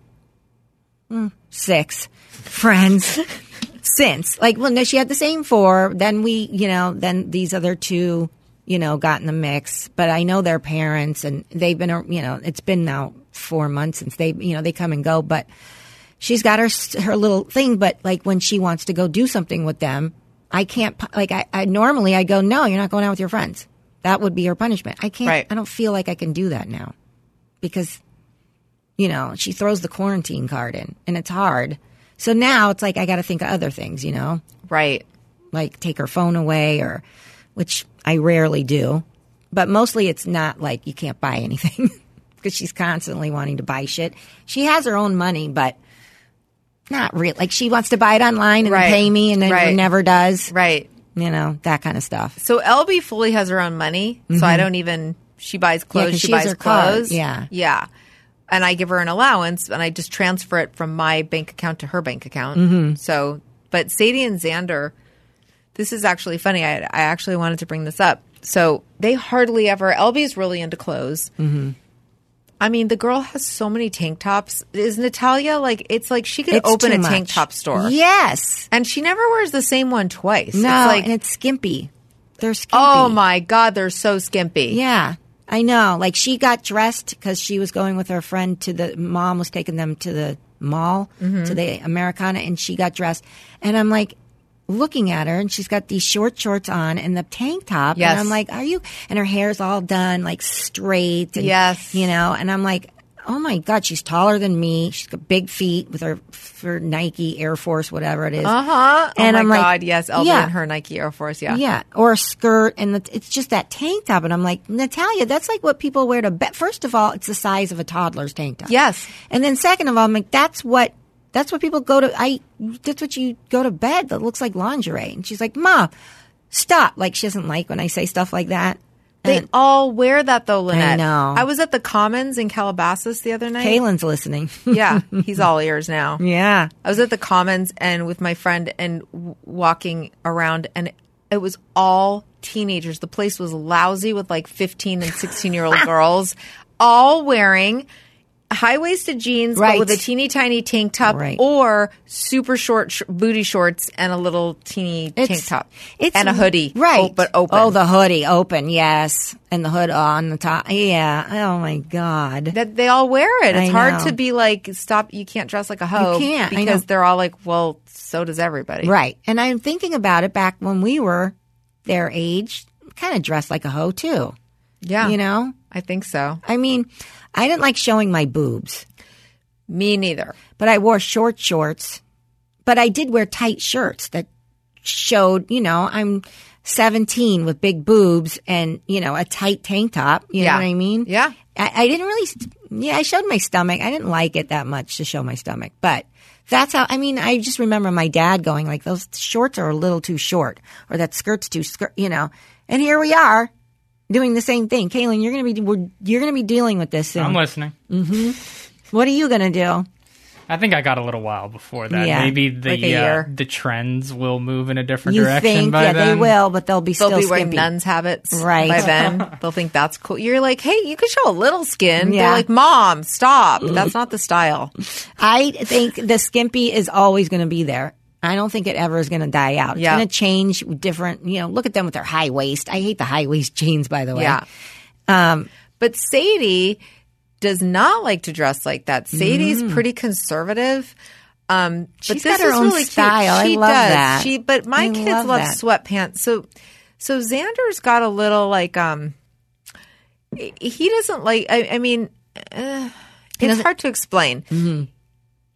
mm, six friends since like well no she had the same four then we you know then these other two you know, got in the mix. But I know their parents, and they've been, you know, it's been now four months since they, you know, they come and go. But she's got her her little thing. But like when she wants to go do something with them, I can't. Like I, I normally I go, no, you're not going out with your friends. That would be her punishment. I can't. Right. I don't feel like I can do that now because you know, she throws the quarantine card in and it's hard. So now it's like I got to think of other things, you know, Right. like take her phone away or which I rarely do. But mostly it's not like you can't buy anything because she's constantly wanting to buy shit. She has her own money, but not real. Like she wants to buy it online and Right. pay me and then Right. never does. Right. You know, that kind of stuff. So Elby fully has her own money, so I mm-hmm. don't even. She buys clothes. 'cause she she buys card, clothes. yeah. yeah. And I give her an allowance, and I just transfer it from my bank account to her bank account. Mm-hmm. So, but Sadie and Xander, this is actually funny. I, I actually wanted to bring this up. So they hardly ever. Elby's really into clothes. Mm-hmm. I mean, the girl has so many tank tops. Is Natalia like? It's like she could It's open a tank top store. Yes. and she never wears the same one twice. No, it's like, and it's skimpy. They're skimpy. oh my god, they're so skimpy. Yeah, I know. Like she got dressed because she was going with her friend to the mom was taking them to the mall Mm-hmm. to the Americana, and she got dressed. And I'm like looking at her, and she's got these short shorts on and the tank top. Yes. And I'm like, are you? And her hair's all done like straight. And, Yes. you know. And I'm like. Oh my God, she's taller than me. She's got big feet with her, her Nike Air Force, whatever it is. Uh huh. And oh I'm my like, yes, Elby yeah. and her Nike Air Force. Yeah. Yeah, or a skirt, and the, it's just that tank top. And I'm like, Natalia, that's like what people wear to bed. First of all, it's the size of a toddler's tank top. Yes. and then second of all, I'm like, that's what that's what people go to. I that's what you go to bed that looks like lingerie. And she's like, Ma, stop. Like she doesn't like when I say stuff like that. They And all wear that though, Lynette. I know. I was at the Commons in Calabasas the other night. Kaylin's listening. yeah, he's all ears now. yeah, I was at the Commons and with my friend and w- walking around, and it was all teenagers. The place was lousy with like 15 and 16 year old girls, all wearing high waisted jeans, Right. but with a teeny tiny tank top Right. or super short sh- booty shorts and a little teeny tank top it's, and a hoodie. right? Oh, but open. Oh, the hoodie open, yes, and the hood on the top. Yeah. Oh my God. that they all wear it. It's hard to be like, stop. You can't dress like a hoe. can't, because they're all like, well, so does everybody. Right. And I'm thinking about it back when we were their age, kind of dressed like a hoe too. Yeah, You know? I think so. I mean, I didn't like showing my boobs, Me neither. but I wore short shorts. But I did wear tight shirts that showed, you know, I'm 17 with big boobs and, you know, a tight tank top. You Yeah. know what I mean? Yeah. I, I didn't really, yeah, I showed my stomach. I didn't like it that much to show my stomach, but that's how, I mean, I just remember my dad going like, those shorts are a little too short or that skirt's too skirt, you know, and here we are doing the same thing. Kaylin, you're going to be, we're, you're going to be dealing with this soon. I'm listening. what are you going to do? I think I got a little while before that. Yeah, Maybe the like uh, the trends will move in a different You direction think, by yeah, then. they will, but they'll be They'll still be wearing skimpy. nuns' habits. Right. By then, they'll think that's cool. You're like, hey, you could show a little skin. Yeah. They're like, mom, stop. That's not the style. I think the skimpy is always going to be there. I don't think it ever is going to die out. It's Yeah. going to change different, you know, look at them with their high waist. I hate the high waist jeans, by the way. Yeah. Um, But Sadie does not like to dress like that. Sadie's pretty conservative. Um, but Mm. She's this got her is own really style. I Cute. She love does. that. She, but my I kids love love, sweatpants. So, so Xander's got a little like um, he doesn't like. I, I mean, uh, it's hard to explain.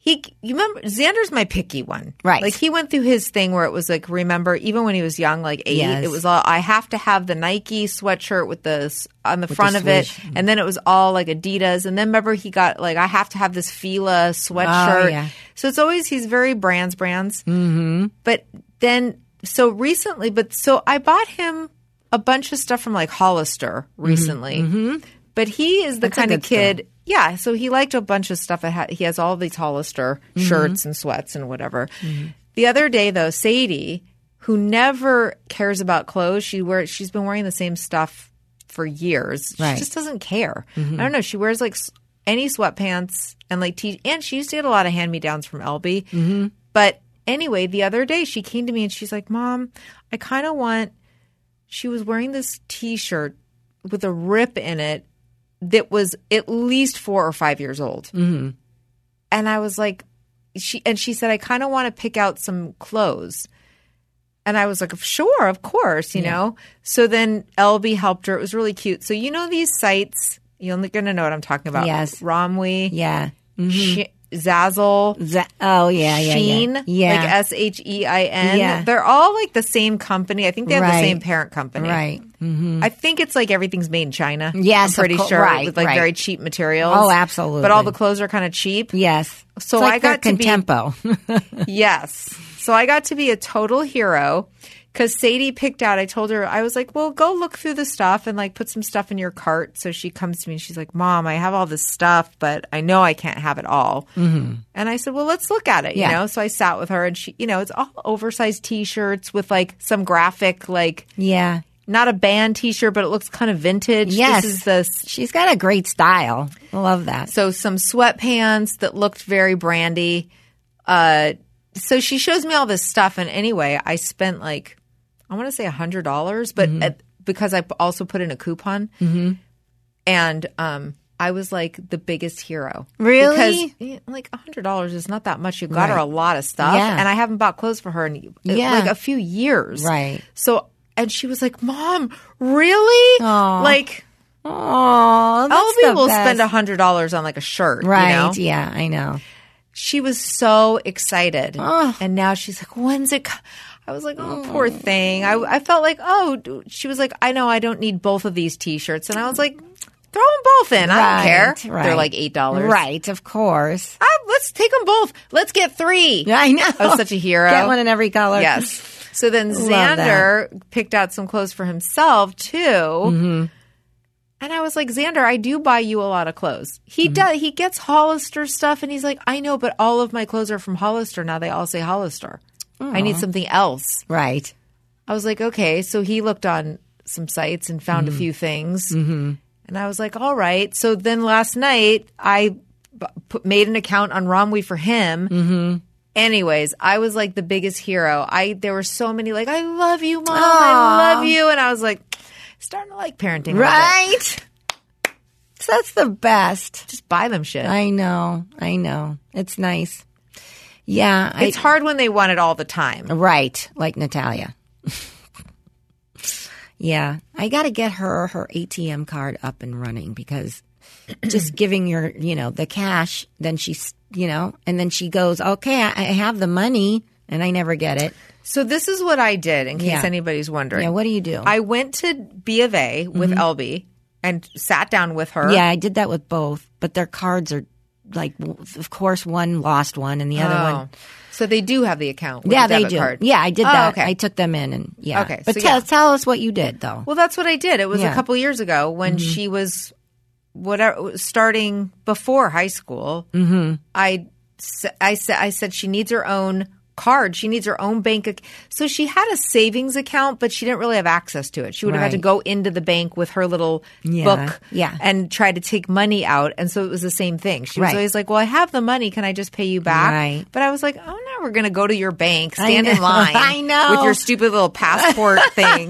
He, you remember, Xander's my picky one, Right. Like he went through his thing where it was like, remember, even when he was young, like eight, Yes. it was all I have to have the Nike sweatshirt with the on the the front of it, and then it was all like Adidas, and then remember he got like I have to have this Fila sweatshirt. Oh, yeah. So it's always he's very brands brands. Mm-hmm. But then so recently, but so I bought him a bunch of stuff from like Hollister recently. But he is the Mm-hmm. That's kind of kid. Yeah, so he liked a bunch of stuff. He has all these Hollister Mm-hmm. shirts and sweats and whatever. The other day, though, Sadie, who never cares about clothes, she wears. She's been wearing the same stuff for years. Right. Mm-hmm. She just doesn't care. I don't know. She wears like any sweatpants and like t. And she used to get a lot of hand me downs from Elby. Mm-hmm. But anyway, the other day she came to me and she's like, "Mom, I kind of want." she was wearing this T-shirt with a rip in it that was at least four or five years old. Mm-hmm. And I was like, she and she said, I kind of want to pick out some clothes. And I was like, sure, of course, you know. So then Elby helped her. It was really cute. So you know these sites, you're going to know what I'm talking about. Yes. Romwe, Yeah. Sh- Zaful, Z- oh yeah, yeah, Shein, yeah. Yeah. like S H E I N. Yeah. They're all like the same company. I think they have the same parent company. Right. Mm-hmm. I think it's like everything's made in China. Yes, I'm pretty cour- sure right, with like right. very cheap materials. Oh, absolutely. But all the clothes are kind of cheap. Yes. So like I got to be- contempo. yes. So I got to be a total hero because Sadie picked out. I told her I was like, "Well, go look through the stuff and like put some stuff in your cart." So she comes to me and she's like, "Mom, I have all this stuff, but I know I can't have it all." Mm-hmm. And I said, "Well, let's look at it." You Yeah. know. So I sat with her and she, you know, it's all oversized T-shirts with like some graphic, like yeah. not a band T-shirt, but it looks kind of vintage. Yes. This is the She's got a great style. I love that. so some sweatpants that looked very brandy. Uh, so she shows me all this stuff, and anyway, I spent like I want to say a hundred dollars, but Mm-hmm. at, because I also put in a coupon, and um, I was like the biggest hero. Really? Because like a hundred dollars is not that much. You got her a lot of stuff, Yeah. and I haven't bought clothes for her in uh, Yeah. like a few years. Right. So, and she was like, "Mom, really? Aw. Like." Oh, Elby will spend a hundred dollars on like a shirt, Right. You know? Yeah, I know. She was so excited, Oh. and now she's like, "When's it?" co-" I was like, "Oh, poor thing." I, I felt like, "Oh," she was like, "I know, I don't need both of these T-shirts," and I was like, "Throw them both in. I don't care. right. They're like eight dollars, Right, of course. Let's take them both. Let's get three. I know. I was such a hero. Get one in every color. Yes. So then Xander picked out some clothes for himself too. Mm-hmm. And I was like, Xander, I do buy you a lot of clothes. Mm-hmm. He does. He gets Hollister stuff, and he's like, I know, but all of my clothes are from Hollister now. They all say Hollister. I need something else. Right. I was like, okay. So he looked on some sites and found a few things, mm-hmm. and I was like, all right. So then last night I b- put, made an account on Romwe for him. Mm-hmm. Anyways, I was like the biggest hero. I there were so many like, I love you, mom. I love you, and I was like, starting to like parenting. Right. That's the best. Just buy them shit. I know. I know. It's nice. Yeah. I, it's hard when they want it all the time. Right, like Natalia. yeah, I got to get her her ATM card up and running because just giving your, you know, the cash, then she's, you know, and then she goes, okay, I, I have the money, and I never get it. So this is what I did, in case Yeah. anybody's wondering. Yeah, what do you do? I went to B of A with mm-hmm. Elby and sat down with her. yeah, I did that with both, but their cards are like, of course, one lost one, and the other Oh. one. So they do have the account. With Yeah, the they do. Card. Yeah, I did Oh, that. okay. I took them in, and yeah. Okay, but so tell yeah. tell us what you did though. Well, that's what I did. It was Yeah. Mm-hmm. a couple years ago when she was whatever starting before high school. Mm-hmm. I I said I said she needs her own card. She needs her own bank. Ac- so she had a savings account, but she didn't really have access to it. She would have had to go into the bank with her little Yeah. book, Yeah. and try to take money out. And so it was the same thing. She was Right. always like, "Well, I have the money. Can I just pay you back?" Right. But I was like, "Oh no, we're going to go to your bank, stand in line, I know. with your stupid little passport thing."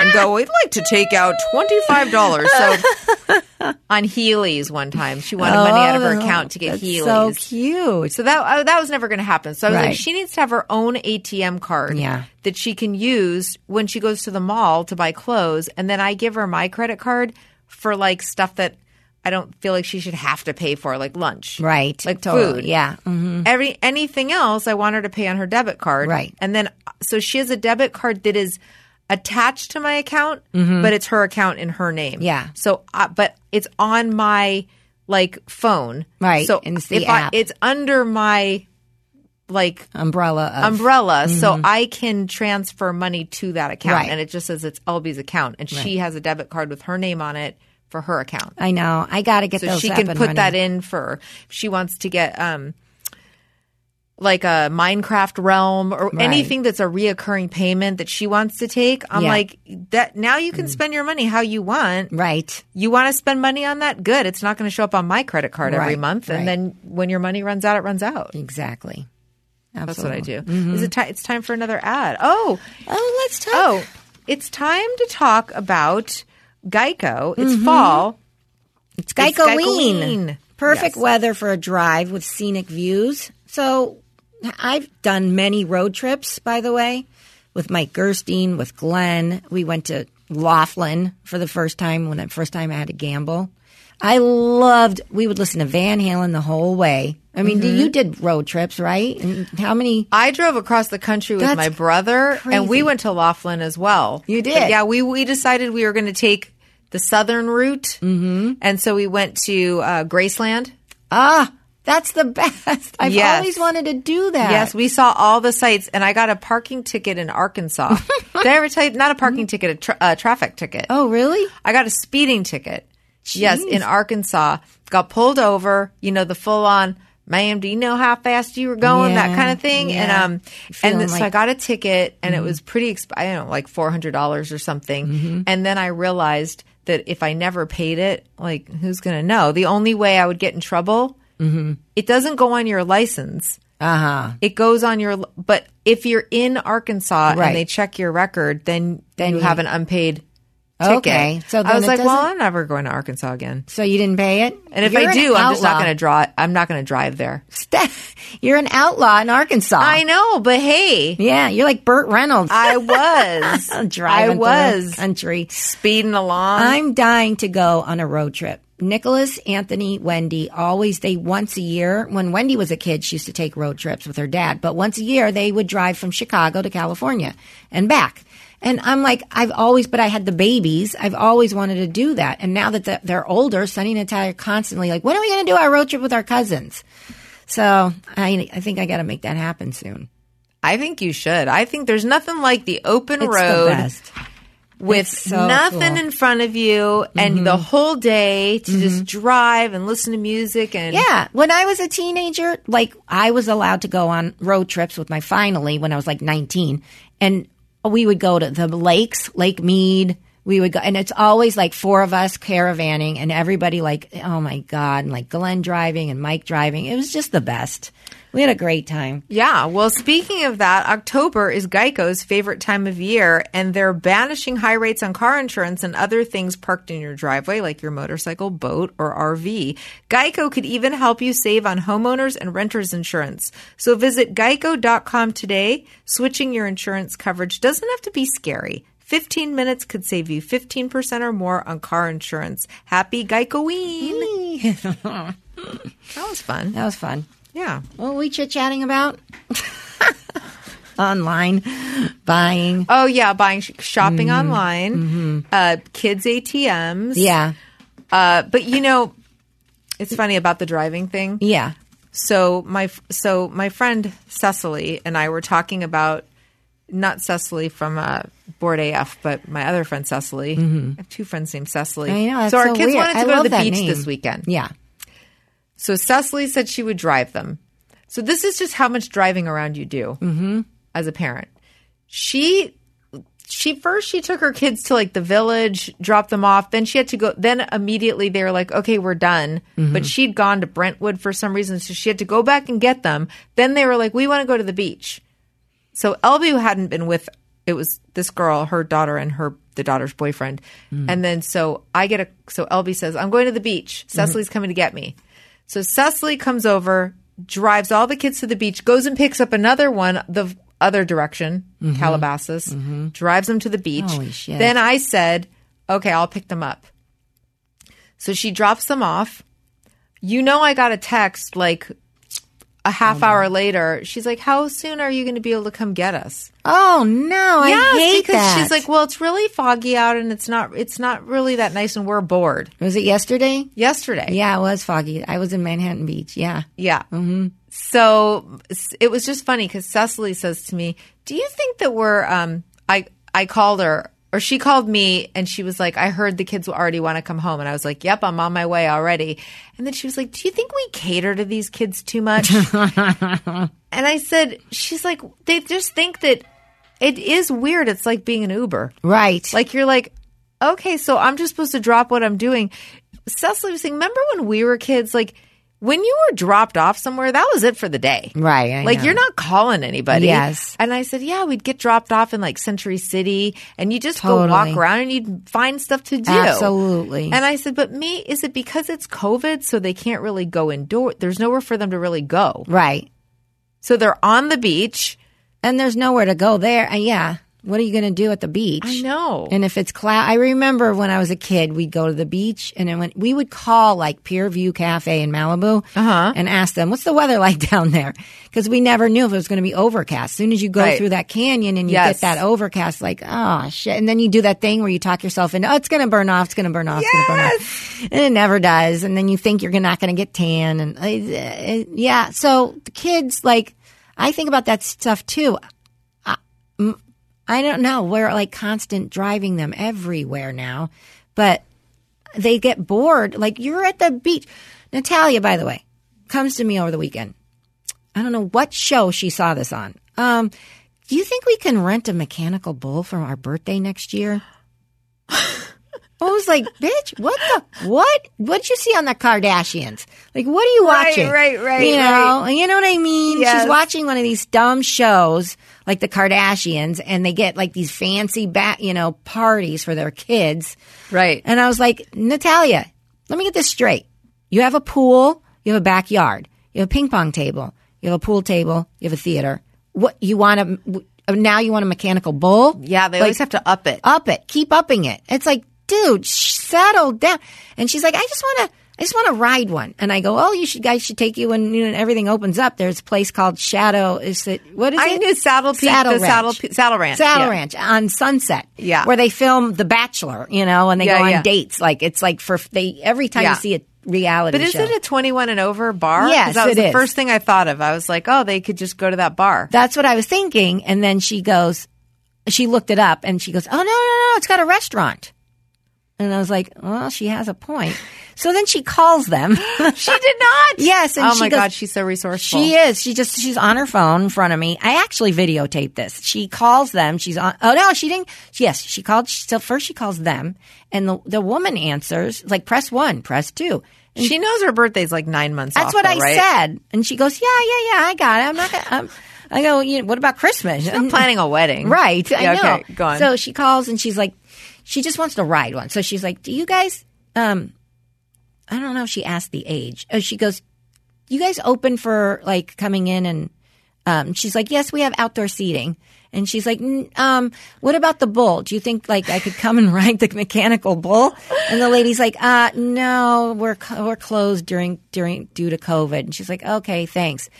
and go, we'd like to take out $25. So on Heelys one time, she wanted money out of her Oh, account to get that's Heelys. So cute. So that uh, that was never going to happen. So I was like, she needs to have her own ATM card Yeah. that she can use when she goes to the mall to buy clothes, and then I give her my credit card for like stuff that I don't feel like she should have to pay for, like lunch, Right. Like Totally. food, Yeah. hmm Every anything else, I want her to pay on her debit card, Right. And then so she has a debit card that is attached to my account, but it's her account in her name. Mm-hmm. Yeah. So, uh, but it's on my like phone, Right, So and it's the if I, app. it's under my like Umbrella. Of, umbrella, so I can transfer money to that account, Mm-hmm. Right. and it just says it's elby's account, and she has a debit card with her name on it for her account I know. I got to get so she can put that in for she wants to get um like a Minecraft realm or Right. anything that's a reoccurring payment that she wants to take. I'm Yeah. Mm. like that now you can spend your money how you want. Right. You want to spend money on that? Good. It's not going to show up on my credit card every month and right. then when your money runs out it runs out. Exactly. That's what I Absolutely. Mm-hmm. do. Is it ti it's time for another ad? Oh, Oh, let's talk. oh. it's time to talk about Geico. It's fall. It's. Geico-ween. Perfect Yes. weather for a drive with scenic views. So I've done many road trips, by the way, with Mike Gerstein, with Glenn. We went to Laughlin for the first time when the first time I had to gamble. I loved. We would listen to Van Halen the whole way. I mean, Mm-hmm. you did road trips, right? And how many? I drove across the country with That's my brother, and we went to Laughlin as well. You did? But yeah, we we decided we were going to take the southern route, mm-hmm. and so we went to uh, Graceland. Ah, that's the best. I've Yes. always wanted to do that. Yes, we saw all the sites, and I got a parking ticket in Arkansas. Did I ever tell you? Not a parking ticket, a tra- uh, traffic ticket. Oh, really? I got a speeding ticket. Yes, in Arkansas. Got pulled over. You know the full on. Ma'am, do you know how fast you were going? Yeah, that kind of thing. yeah. And um, and Feeling th- so I like- Mm-hmm. got a ticket, and it was pretty. Exp- I don't know, like four hundred dollars or something. Mm-hmm. And then I realized that if I never paid it, like who's going to know? The only way I would get in trouble, Mm-hmm. it doesn't go on your license. Uh huh. It goes on your, but if you're in Arkansas Right. and they check your record, then Then you you- have an unpaid ticket. Okay, so I was like, well, I'm never going to Arkansas again. So you didn't pay it? And if You're I do, I'm just not going to draw. I'm not going to drive there. You're an outlaw in Arkansas. I know, but hey, Yeah, you're like Burt Reynolds. I was driving I through was the country. speeding along. I'm dying to go on a road trip. Nicholas, Anthony, Wendy, always they once a year. When Wendy was a kid, she used to take road trips with her dad, but once a year they would drive from Chicago to California and back. And I'm like, I've always, but I had the babies. I've always wanted to do that. And now that the, they're older, Sonny and Natalia are constantly like, when are we going to do our road trip with our cousins? So I, I think I got to make that happen soon. I think you should. I think there's nothing like the open It's road the best. with so nothing cool. Mm-hmm. in front of you and the whole day to just drive and listen to music and Yeah. When I was a teenager, like I was allowed to go on road trips with my finally when I was like 19. And we would go to the lakes, Lake Mead. We would go, and it's always like four of us caravanning and everybody like, oh my God, and like Glenn driving and Mike driving. It was just the best. We had a great time. Yeah. Well, speaking of that, October is Geico's favorite time of year, and they're banishing high rates on car insurance and other things parked in your driveway, like your motorcycle, boat, or RV. Geico could even help you save on homeowners and renters insurance. So visit geico.com today. Switching your insurance coverage doesn't have to be scary. 15 minutes could save you 15% or more on car insurance. Happy Geico-ween. that was fun. That was fun. Yeah. What were we chit chatting about? Online buying. Oh yeah, buying sh- shopping online, uh, kids ATMs. Yeah. uh, but you know, it's funny about the driving thing. Yeah. So my so my friend Cecily and I were talking about not Cecily from uh, Board AF, but my other friend Cecily. I have two friends named Cecily. I know. So our so kids weird. wanted to I go to the beach name. this weekend. Yeah. So Cecily said she would drive them. So this is just how much driving around you do Mm-hmm. as a parent. She she first she took her kids to like the village, dropped them off. Then she had to go. Then immediately they were like, "Okay, we're done." Mm-hmm. But she'd gone to Brentwood for some reason, so she had to go back and get them. Then they were like, "We want to go to the beach." So Elby hadn't been with it was this girl, her daughter, and her the daughter's boyfriend. Mm. And then so I get a so Elby says, "I'm going to the beach. Mm-hmm. Cecily's coming to get me." So Cecily comes over, drives all the kids to the beach, goes and picks up another one the other direction, Calabasas, drives them to the beach. Mm-hmm. Holy shit. Then I said, "Okay, I'll pick them up." So she drops them off. You know, I got a text like a half hour later. She's like, "How soon are you going to be able to come get us?" Oh no, I Yes, hate because that. she's like, "Well, it's really foggy out, and it's not. It's not really that nice, and we're bored." was it yesterday? Yesterday, Yeah, it was foggy. I was in Manhattan Beach. Yeah. Yeah. Mm-hmm. So it was just funny because Cecily says to me, "Do you think that we're?" Um, I I called her or she called me and she was like, "I heard the kids already want to come home," and I was like, "Yep, I'm on my way already." And then she was like, "Do you think we cater to these kids too much?" and I said, "She's like, they just think that it is weird. It's like being an Uber." Right. Like you're like, okay, so I'm just supposed to drop what I'm doing. Cecily was saying, remember when we were kids? Like when you were dropped off somewhere, that was it for the day. Right. I like know. you're not calling anybody. Yes. And I said, yeah, we'd get dropped off in like Century City and you just go walk around and you'd find stuff to do. Absolutely. And I said, but me, is it because it's COVID so they can't really go indoor? There's nowhere for them to really go. Right. So they're on the beach. And there's nowhere to go there. Uh, yeah. What are you going to do at the beach? I know. And if it's cloud, I remember when I was a kid, we'd go to the beach and then we would call like Pier View Cafe in Malibu Uh-huh. and ask them, what's the weather like down there? Because we never knew if it was going to be overcast. As soon as you go Right. through that canyon and you Yes. get that overcast, like, oh shit. And then you do that thing where you talk yourself into, oh, it's going to burn off, it's going to burn off, it's going to burn off. And it never does. And then you think you're not going to get tan. And uh, uh, yeah. So the kids, like, I think about that stuff too. I don't know. We're like constant driving them everywhere now, but they get bored. Like you're at the beach. Natalia, by the way, comes to me over the weekend. I don't know what show she saw this on. Um, do you think we can rent a mechanical bull for our birthday next year? I was like, bitch, what the what? What'd you see on the Kardashians? Like, what are you watching? right, right, right. You know, right. you know what I mean? Yes. She's watching one of these dumb shows like the Kardashians, and they get like these fancy bat, you know, parties for their kids. Right. And I was like, Natalia, let me get this straight. You have a pool, you have a backyard, you have a ping pong table, you have a pool table, you have a theater. What you want to now you want a mechanical bull? Yeah, they Like, always have to up it. up it, keep upping it. It's like, dude, sh- settle down. And she's like, I just want to, I just want to ride one. And I go, oh, you should guys should take you when you know, everything opens up. There's a place called Shadow. Is it what is I it? knew Saddle Peak, Saddle the Ranch. Saddle, Pe- Saddle Ranch. Saddle yeah. Ranch on Sunset. Yeah. where they film The Bachelor. You know, and they Yeah, go on yeah. dates. Like it's like for they every time you see a reality But is show. it a 21 and over bar? Yes, that was it the is. first thing I thought of. I was like, oh, they could just go to that bar. That's what I was thinking. And then she goes, she looked it up and she goes, oh, no, no, no, it's got a restaurant. And I was like, well, she has a point. So then she calls them. She did not. yes. And oh my goes, God, she's so resourceful. She is. She just, she's on her phone in front of me. I actually videotaped this. She calls them. She's on, oh no, she didn't. Yes, she called. So first she calls them and the, the woman answers, like press one, press two. And She knows her birthday's like nine months that's off, what though, I right? said. And she goes, yeah, yeah, yeah, I got it. I'm not gonna, I'm, I go, you know, what about Christmas? She's not planning a wedding. Right. Yeah, I know. okay, go on. So she calls and she's like, she just wants to ride one. So she's like, do you guys, um, I don't know if she asked the age. Oh, she goes, you guys open for like coming in and, um, she's like, yes, we have outdoor seating. And she's like, "N- um, what about the bull? Do you think like I could come and ride the mechanical bull? And the lady's like, uh, no, we're, we're closed during, during, due to COVID. And she's like, okay, thanks.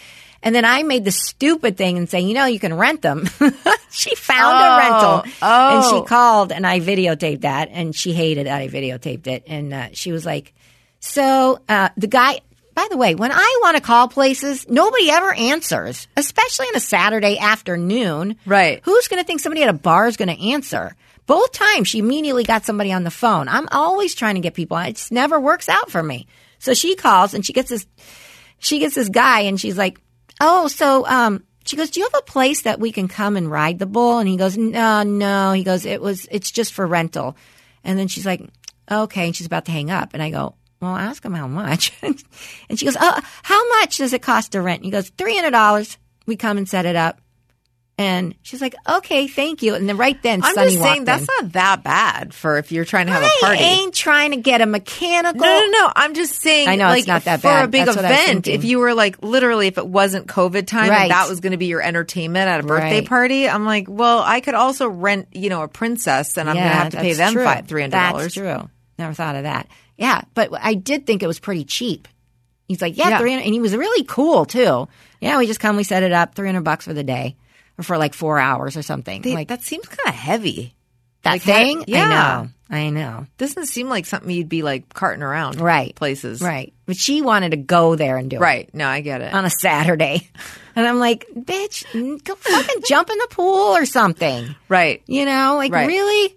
And then I made the stupid thing and saying, you know, you can rent them. she found a Oh, rental oh. and she called and I videotaped that and she hated that I videotaped it. And uh, she was like, so uh, the guy, by the way, when I want to call places, nobody ever answers, especially on a Saturday afternoon. Right. Who's going to think somebody at a bar is going to answer? Both times she immediately got somebody on the phone. I'm always trying to get people. It just never works out for me. So she calls and she gets this, she gets this guy and she's like, oh, so, um, she goes, do you have a place that we can come and ride the bull? And he goes, no, no. He goes, it was, it's just for rental. And then she's like, okay. And she's about to hang up. And I go, well, ask him how much. and she goes, oh, how much does it cost to rent? And he goes, $300. We come and set it up. And she's like, okay, thank you. And then right then, I'm Sonny just saying that's in. not that bad for if you're trying to have a I party. I ain't trying to get a mechanical. No, no, no. I'm just saying. I know, like, it's not that for bad. a big That's what I was event. If you were like literally, if it wasn't COVID time Right. and that was going to be your entertainment at a birthday Right. party, I'm like, well, I could also rent, you know, a princess, and I'm going to have to pay them five three hundred That's dollars. true. Never thought of that. Yeah, but I did think it was pretty cheap. He's like, yeah, Yeah. 300 and he was really cool too. Yeah, we just come, we set it up, 300 bucks for the day for like 4 hours or something. They- like that seems kind of heavy. that like, thing? yeah. I know. I know. Doesn't seem like something you'd be like carting around, Right. Places, Right. But she wanted to go there and do it. Right. No, I get it. On a Saturday. And I'm like, bitch, go fucking jump in the pool or something. right. You know, like Right. really?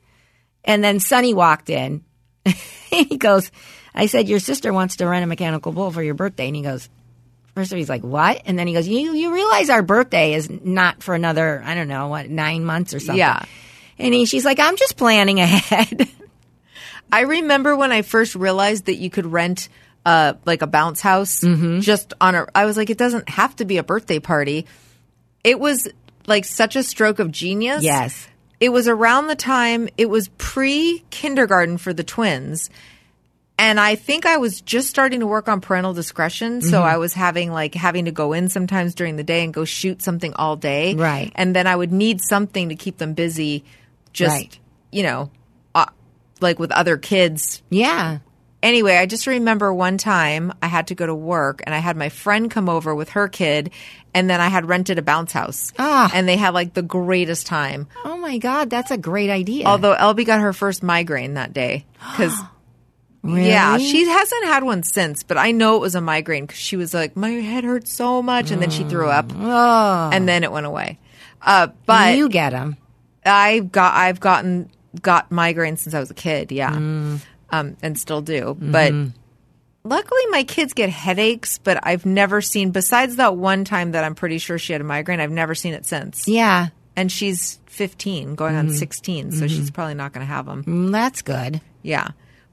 And then Sonny walked in. he goes, I said, Your sister wants to rent a mechanical bull for your birthday. And he goes, First of all, he's like, What? And then he goes, You you realize our birthday is not for another, I don't know, what, nine months or something. Yeah. And he, she's like, I'm just planning ahead. I remember when I first realized that you could rent uh, like a bounce house Mm-hmm. just on a. I was like, it doesn't have to be a birthday party. It was like such a stroke of genius. Yes. It was around the time it was pre kindergarten for the twins. And I think I was just starting to work on parental discretion. So Mm-hmm. I was having like having to go in sometimes during the day and go shoot something all day. Right. And then I would need something to keep them busy, just, Right. you know, uh, like with other kids Yeah. anyway, I just remember one time I had to go to work and I had my friend come over with her kid and then I had rented a bounce house. Ah. And they had like the greatest time. Oh my God, that's a great idea. Although Elby got her first migraine that day cuz Really? Yeah, she hasn't had one since, but I know it was a migraine cuz she was like my head hurts so much and then she threw up. Oh. And then it went away. Uh but you get them. I got I've gotten got migraines since I was a kid, yeah, Mm. um, and still do. Mm-hmm. But luckily, my kids get headaches. But I've never seen besides that one time that I'm pretty sure she had a migraine. I've never seen it since. Yeah. and she's 15, going Mm-hmm. on 16, so she's probably not going to have them. Mm, That's good. Yeah,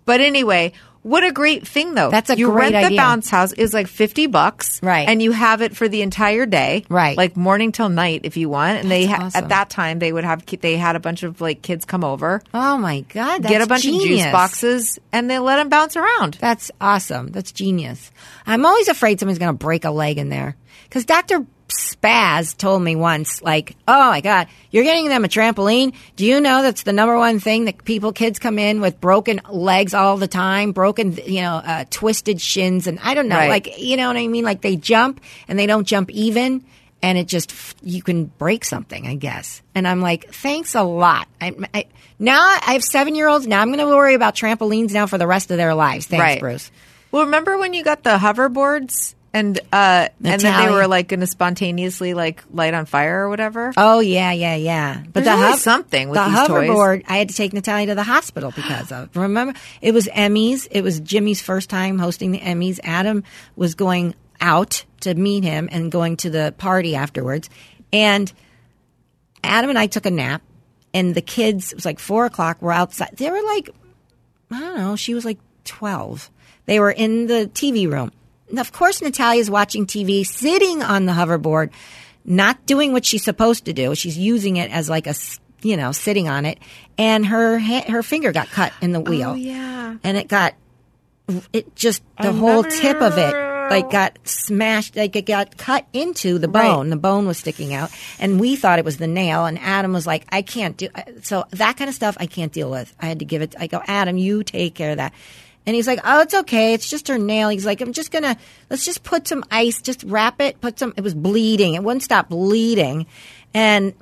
but anyway. What a great thing, though! That's a you great rent the bounce house is like fifty bucks, Right. And you have it for the entire day, Right. Like morning till night if you want. And they ha- awesome. at that time they would have they had a bunch of like kids come over, Oh my God. That's get a bunch of juice boxes, and they let them bounce around. That's awesome. That's genius. I'm always afraid somebody's going to break a leg in there. Because Dr. Spaz told me once, like, oh my God, you're getting them a trampoline. Do you know that's the number one thing that people, kids come in with broken legs all the time, broken, you know, uh, twisted shins. And I don't know, Right. like, you know what I mean? Like they jump and they don't jump even. And it just, you can break something, I guess. And I'm like, thanks a lot. I, I, now I have seven year olds. Now I'm going to worry about trampolines now for the rest of their lives. Thanks, Right. Bruce. Well, remember when you got the hoverboards and uh, and then they were like going to spontaneously like light on fire or whatever? Oh yeah, yeah, yeah. But There's always something with the these toys. hoverboard. I had to take Natalia to the hospital because of. Remember, it was Emmys. It was Jimmy's first time hosting the Emmys. Adam was going out to meet him and going to the party afterwards, and Adam and I took a nap. And the kids, it was like four o'clock. Were outside. They were like, I don't know. She was like twelve. They were in the TV room. Of course, Natalia's watching TV, sitting on the hoverboard, not doing what she's supposed to do. She's using it as like a you know, sitting on it, and her ha- her finger got cut in the oh, wheel. Oh, yeah. and it got it just the whole tip of it like got smashed like it got cut into the Right. bone the bone was sticking out and we thought it was the nail and adam was like i can't do so that kind of stuff i can't deal with i had to give it i go adam you take care of that and he's like oh it's okay. It's just her nail. He's like i'm just gonna let's just put some ice just wrap it put some it was bleeding. It wouldn't stop bleeding. And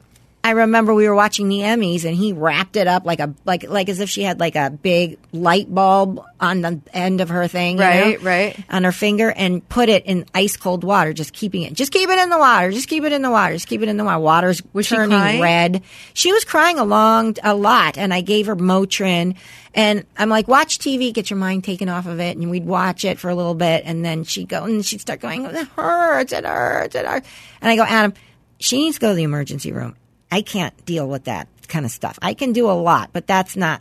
I remember we were watching the Emmys and he wrapped it up like a like like as if she had like a big light bulb on the end of her thing, you Right, know, right. on her finger, and put it in ice cold water, just keeping it, just keep it in the water, just keep it in the water, just keep it in the water. Water's Was she turning red. She was crying a a lot, and I gave her Motrin, and I'm like, watch TV, get your mind taken off of it, and we'd watch it for a little bit, and then she'd go and she'd start going, it hurts, it hurts, it hurts, and I go, Adam, she needs to go to the emergency room. I can't deal with that kind of stuff. I can do a lot, but that's not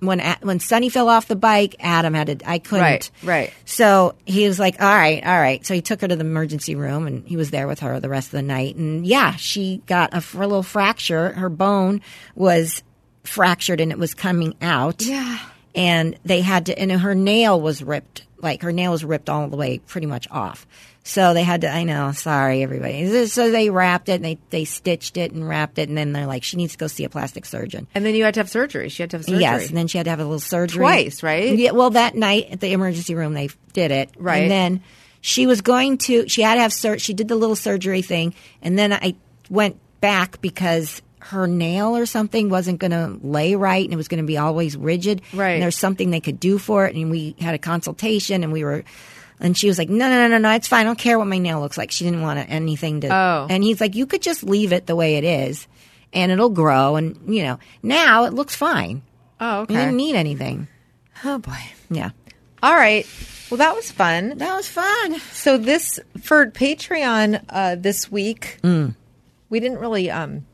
when when Sonny fell off the bike. Adam had to. I couldn't. Right, right. So he was like, "All right, all right." So he took her to the emergency room, and he was there with her the rest of the night. And yeah, she got a little fracture. Her bone was fractured, and it was coming out. Yeah. And they had to, and her nail was ripped. Like her nail was ripped all the way, pretty much off. So they had to. I know. Sorry, everybody. So they wrapped it, and they they stitched it and wrapped it, and then they're like, she needs to go see a plastic surgeon. And then you had to have surgery. She had to have surgery. Yes, and then she had to have a little surgery Twice, right? Yeah. Well, that night at the emergency room, they did it. Right. And then she was going to. She had to have sur- She did the little surgery thing, and then I went back because her nail or something wasn't going to lay right, and it was going to be always rigid. Right. And there's something they could do for it, and we had a consultation, and we were. And she was like, no, no, no, no, no, it's fine. I don't care what my nail looks like. She didn't want anything to. Oh. And he's like, you could just leave it the way it is, and it'll grow. And, you know, now it looks fine. Oh, You okay. didn't need anything. Oh boy. Yeah. All right. Well, that was fun. That was fun. So this for Patreon uh, this week, Mm. we didn't really um,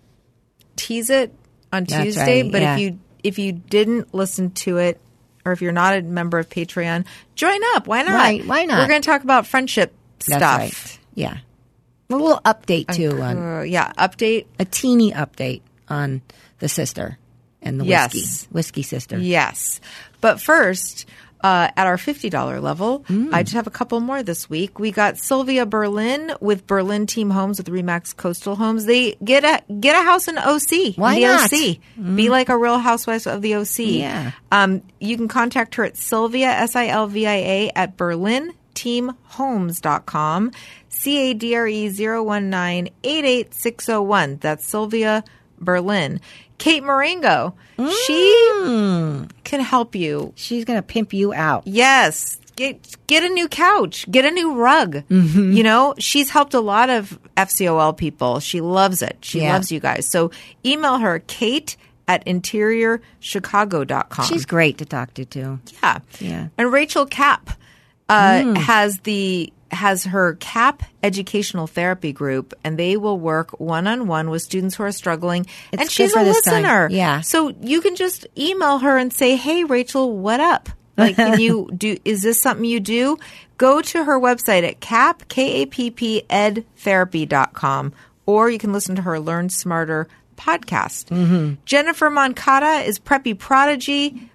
tease it on That's Tuesday, right, but yeah. if you if you didn't listen to it or if you're not a member of Patreon, join up. Why not? Right, why not? We're going to talk about friendship That's stuff. right. Yeah. A little update too on Uh, yeah, update. a teeny update on the sister and the Yes. whiskey whiskey sister. Yes. But first, uh, at our $50 level, Mm. I just have a couple more this week. We got Sylvia Berlin with Berlin Team Homes with Remax Coastal Homes. They get a get a house in OC. Why in the not? OC. Be like a real housewife of the OC. Yeah. Um, you can contact her at Sylvia, S I L V I A, at berlinteamhomes.com. C A D R E 019 88601. That's Sylvia Berlin. Kate Marengo. She can help you. She's gonna pimp you out. Yes. Get get a new couch. Get a new rug. Mm-hmm. You know, she's helped a lot of FCOL people. She loves it. She Yeah. loves you guys. So email her, Kate at interiorchicago.com. She's great to talk to too. Yeah. Yeah. And Rachel Cap uh, has the has her KAPP educational therapy group, and they will work one on one with students who are struggling. It's and she's a this time. listener. Yeah. So you can just email her and say, "Hey, Rachel, what up?" Like, can you do? Is this something you do? Go to her website at cap k a p p ed therapy.com, or you can listen to her Learn Smarter podcast. Mm-hmm. Jennifer Moncada is preppy prodigy.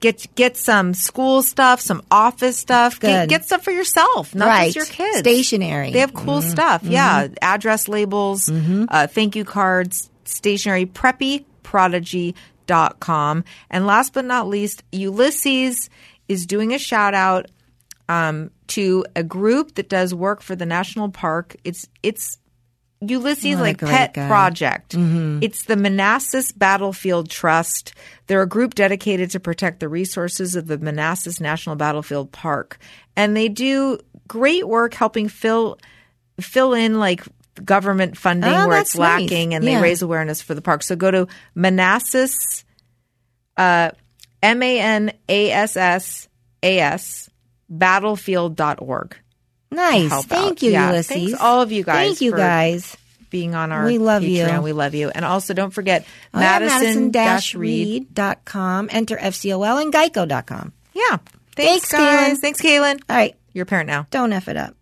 Get get some school stuff, some office stuff. Get, get stuff for yourself, not Right. just your kids. Stationery. They have cool stuff. Yeah, address labels, uh, thank you cards, stationery. Preppyprodigy.com. And last but not least, Ulysses is doing a shout out um, to a group that does work for the national park. It's it's Ulysses What like pet guy. project. It's the Manassas Battlefield Trust. They're a group dedicated to protect the resources of the Manassas National Battlefield Park, and they do great work helping fill fill in like government funding Oh, where it's lacking, nice. and they raise awareness for the park. So go to Manassas, uh, M A N A S S A S battlefield.org. Nice. Thank out. you, Yeah, Ulysses. thanks all of you guys Thank you for guys. being on our We love you. Patreon. We love you. And also don't forget Oh, yeah, Madison-Reed. Madison-reed.com. Enter FCOL and Geico.com. Yeah. Thanks, Thanks, guys. Kaylin. Thanks, Kaylin. All right. You're a parent now. Don't F it up.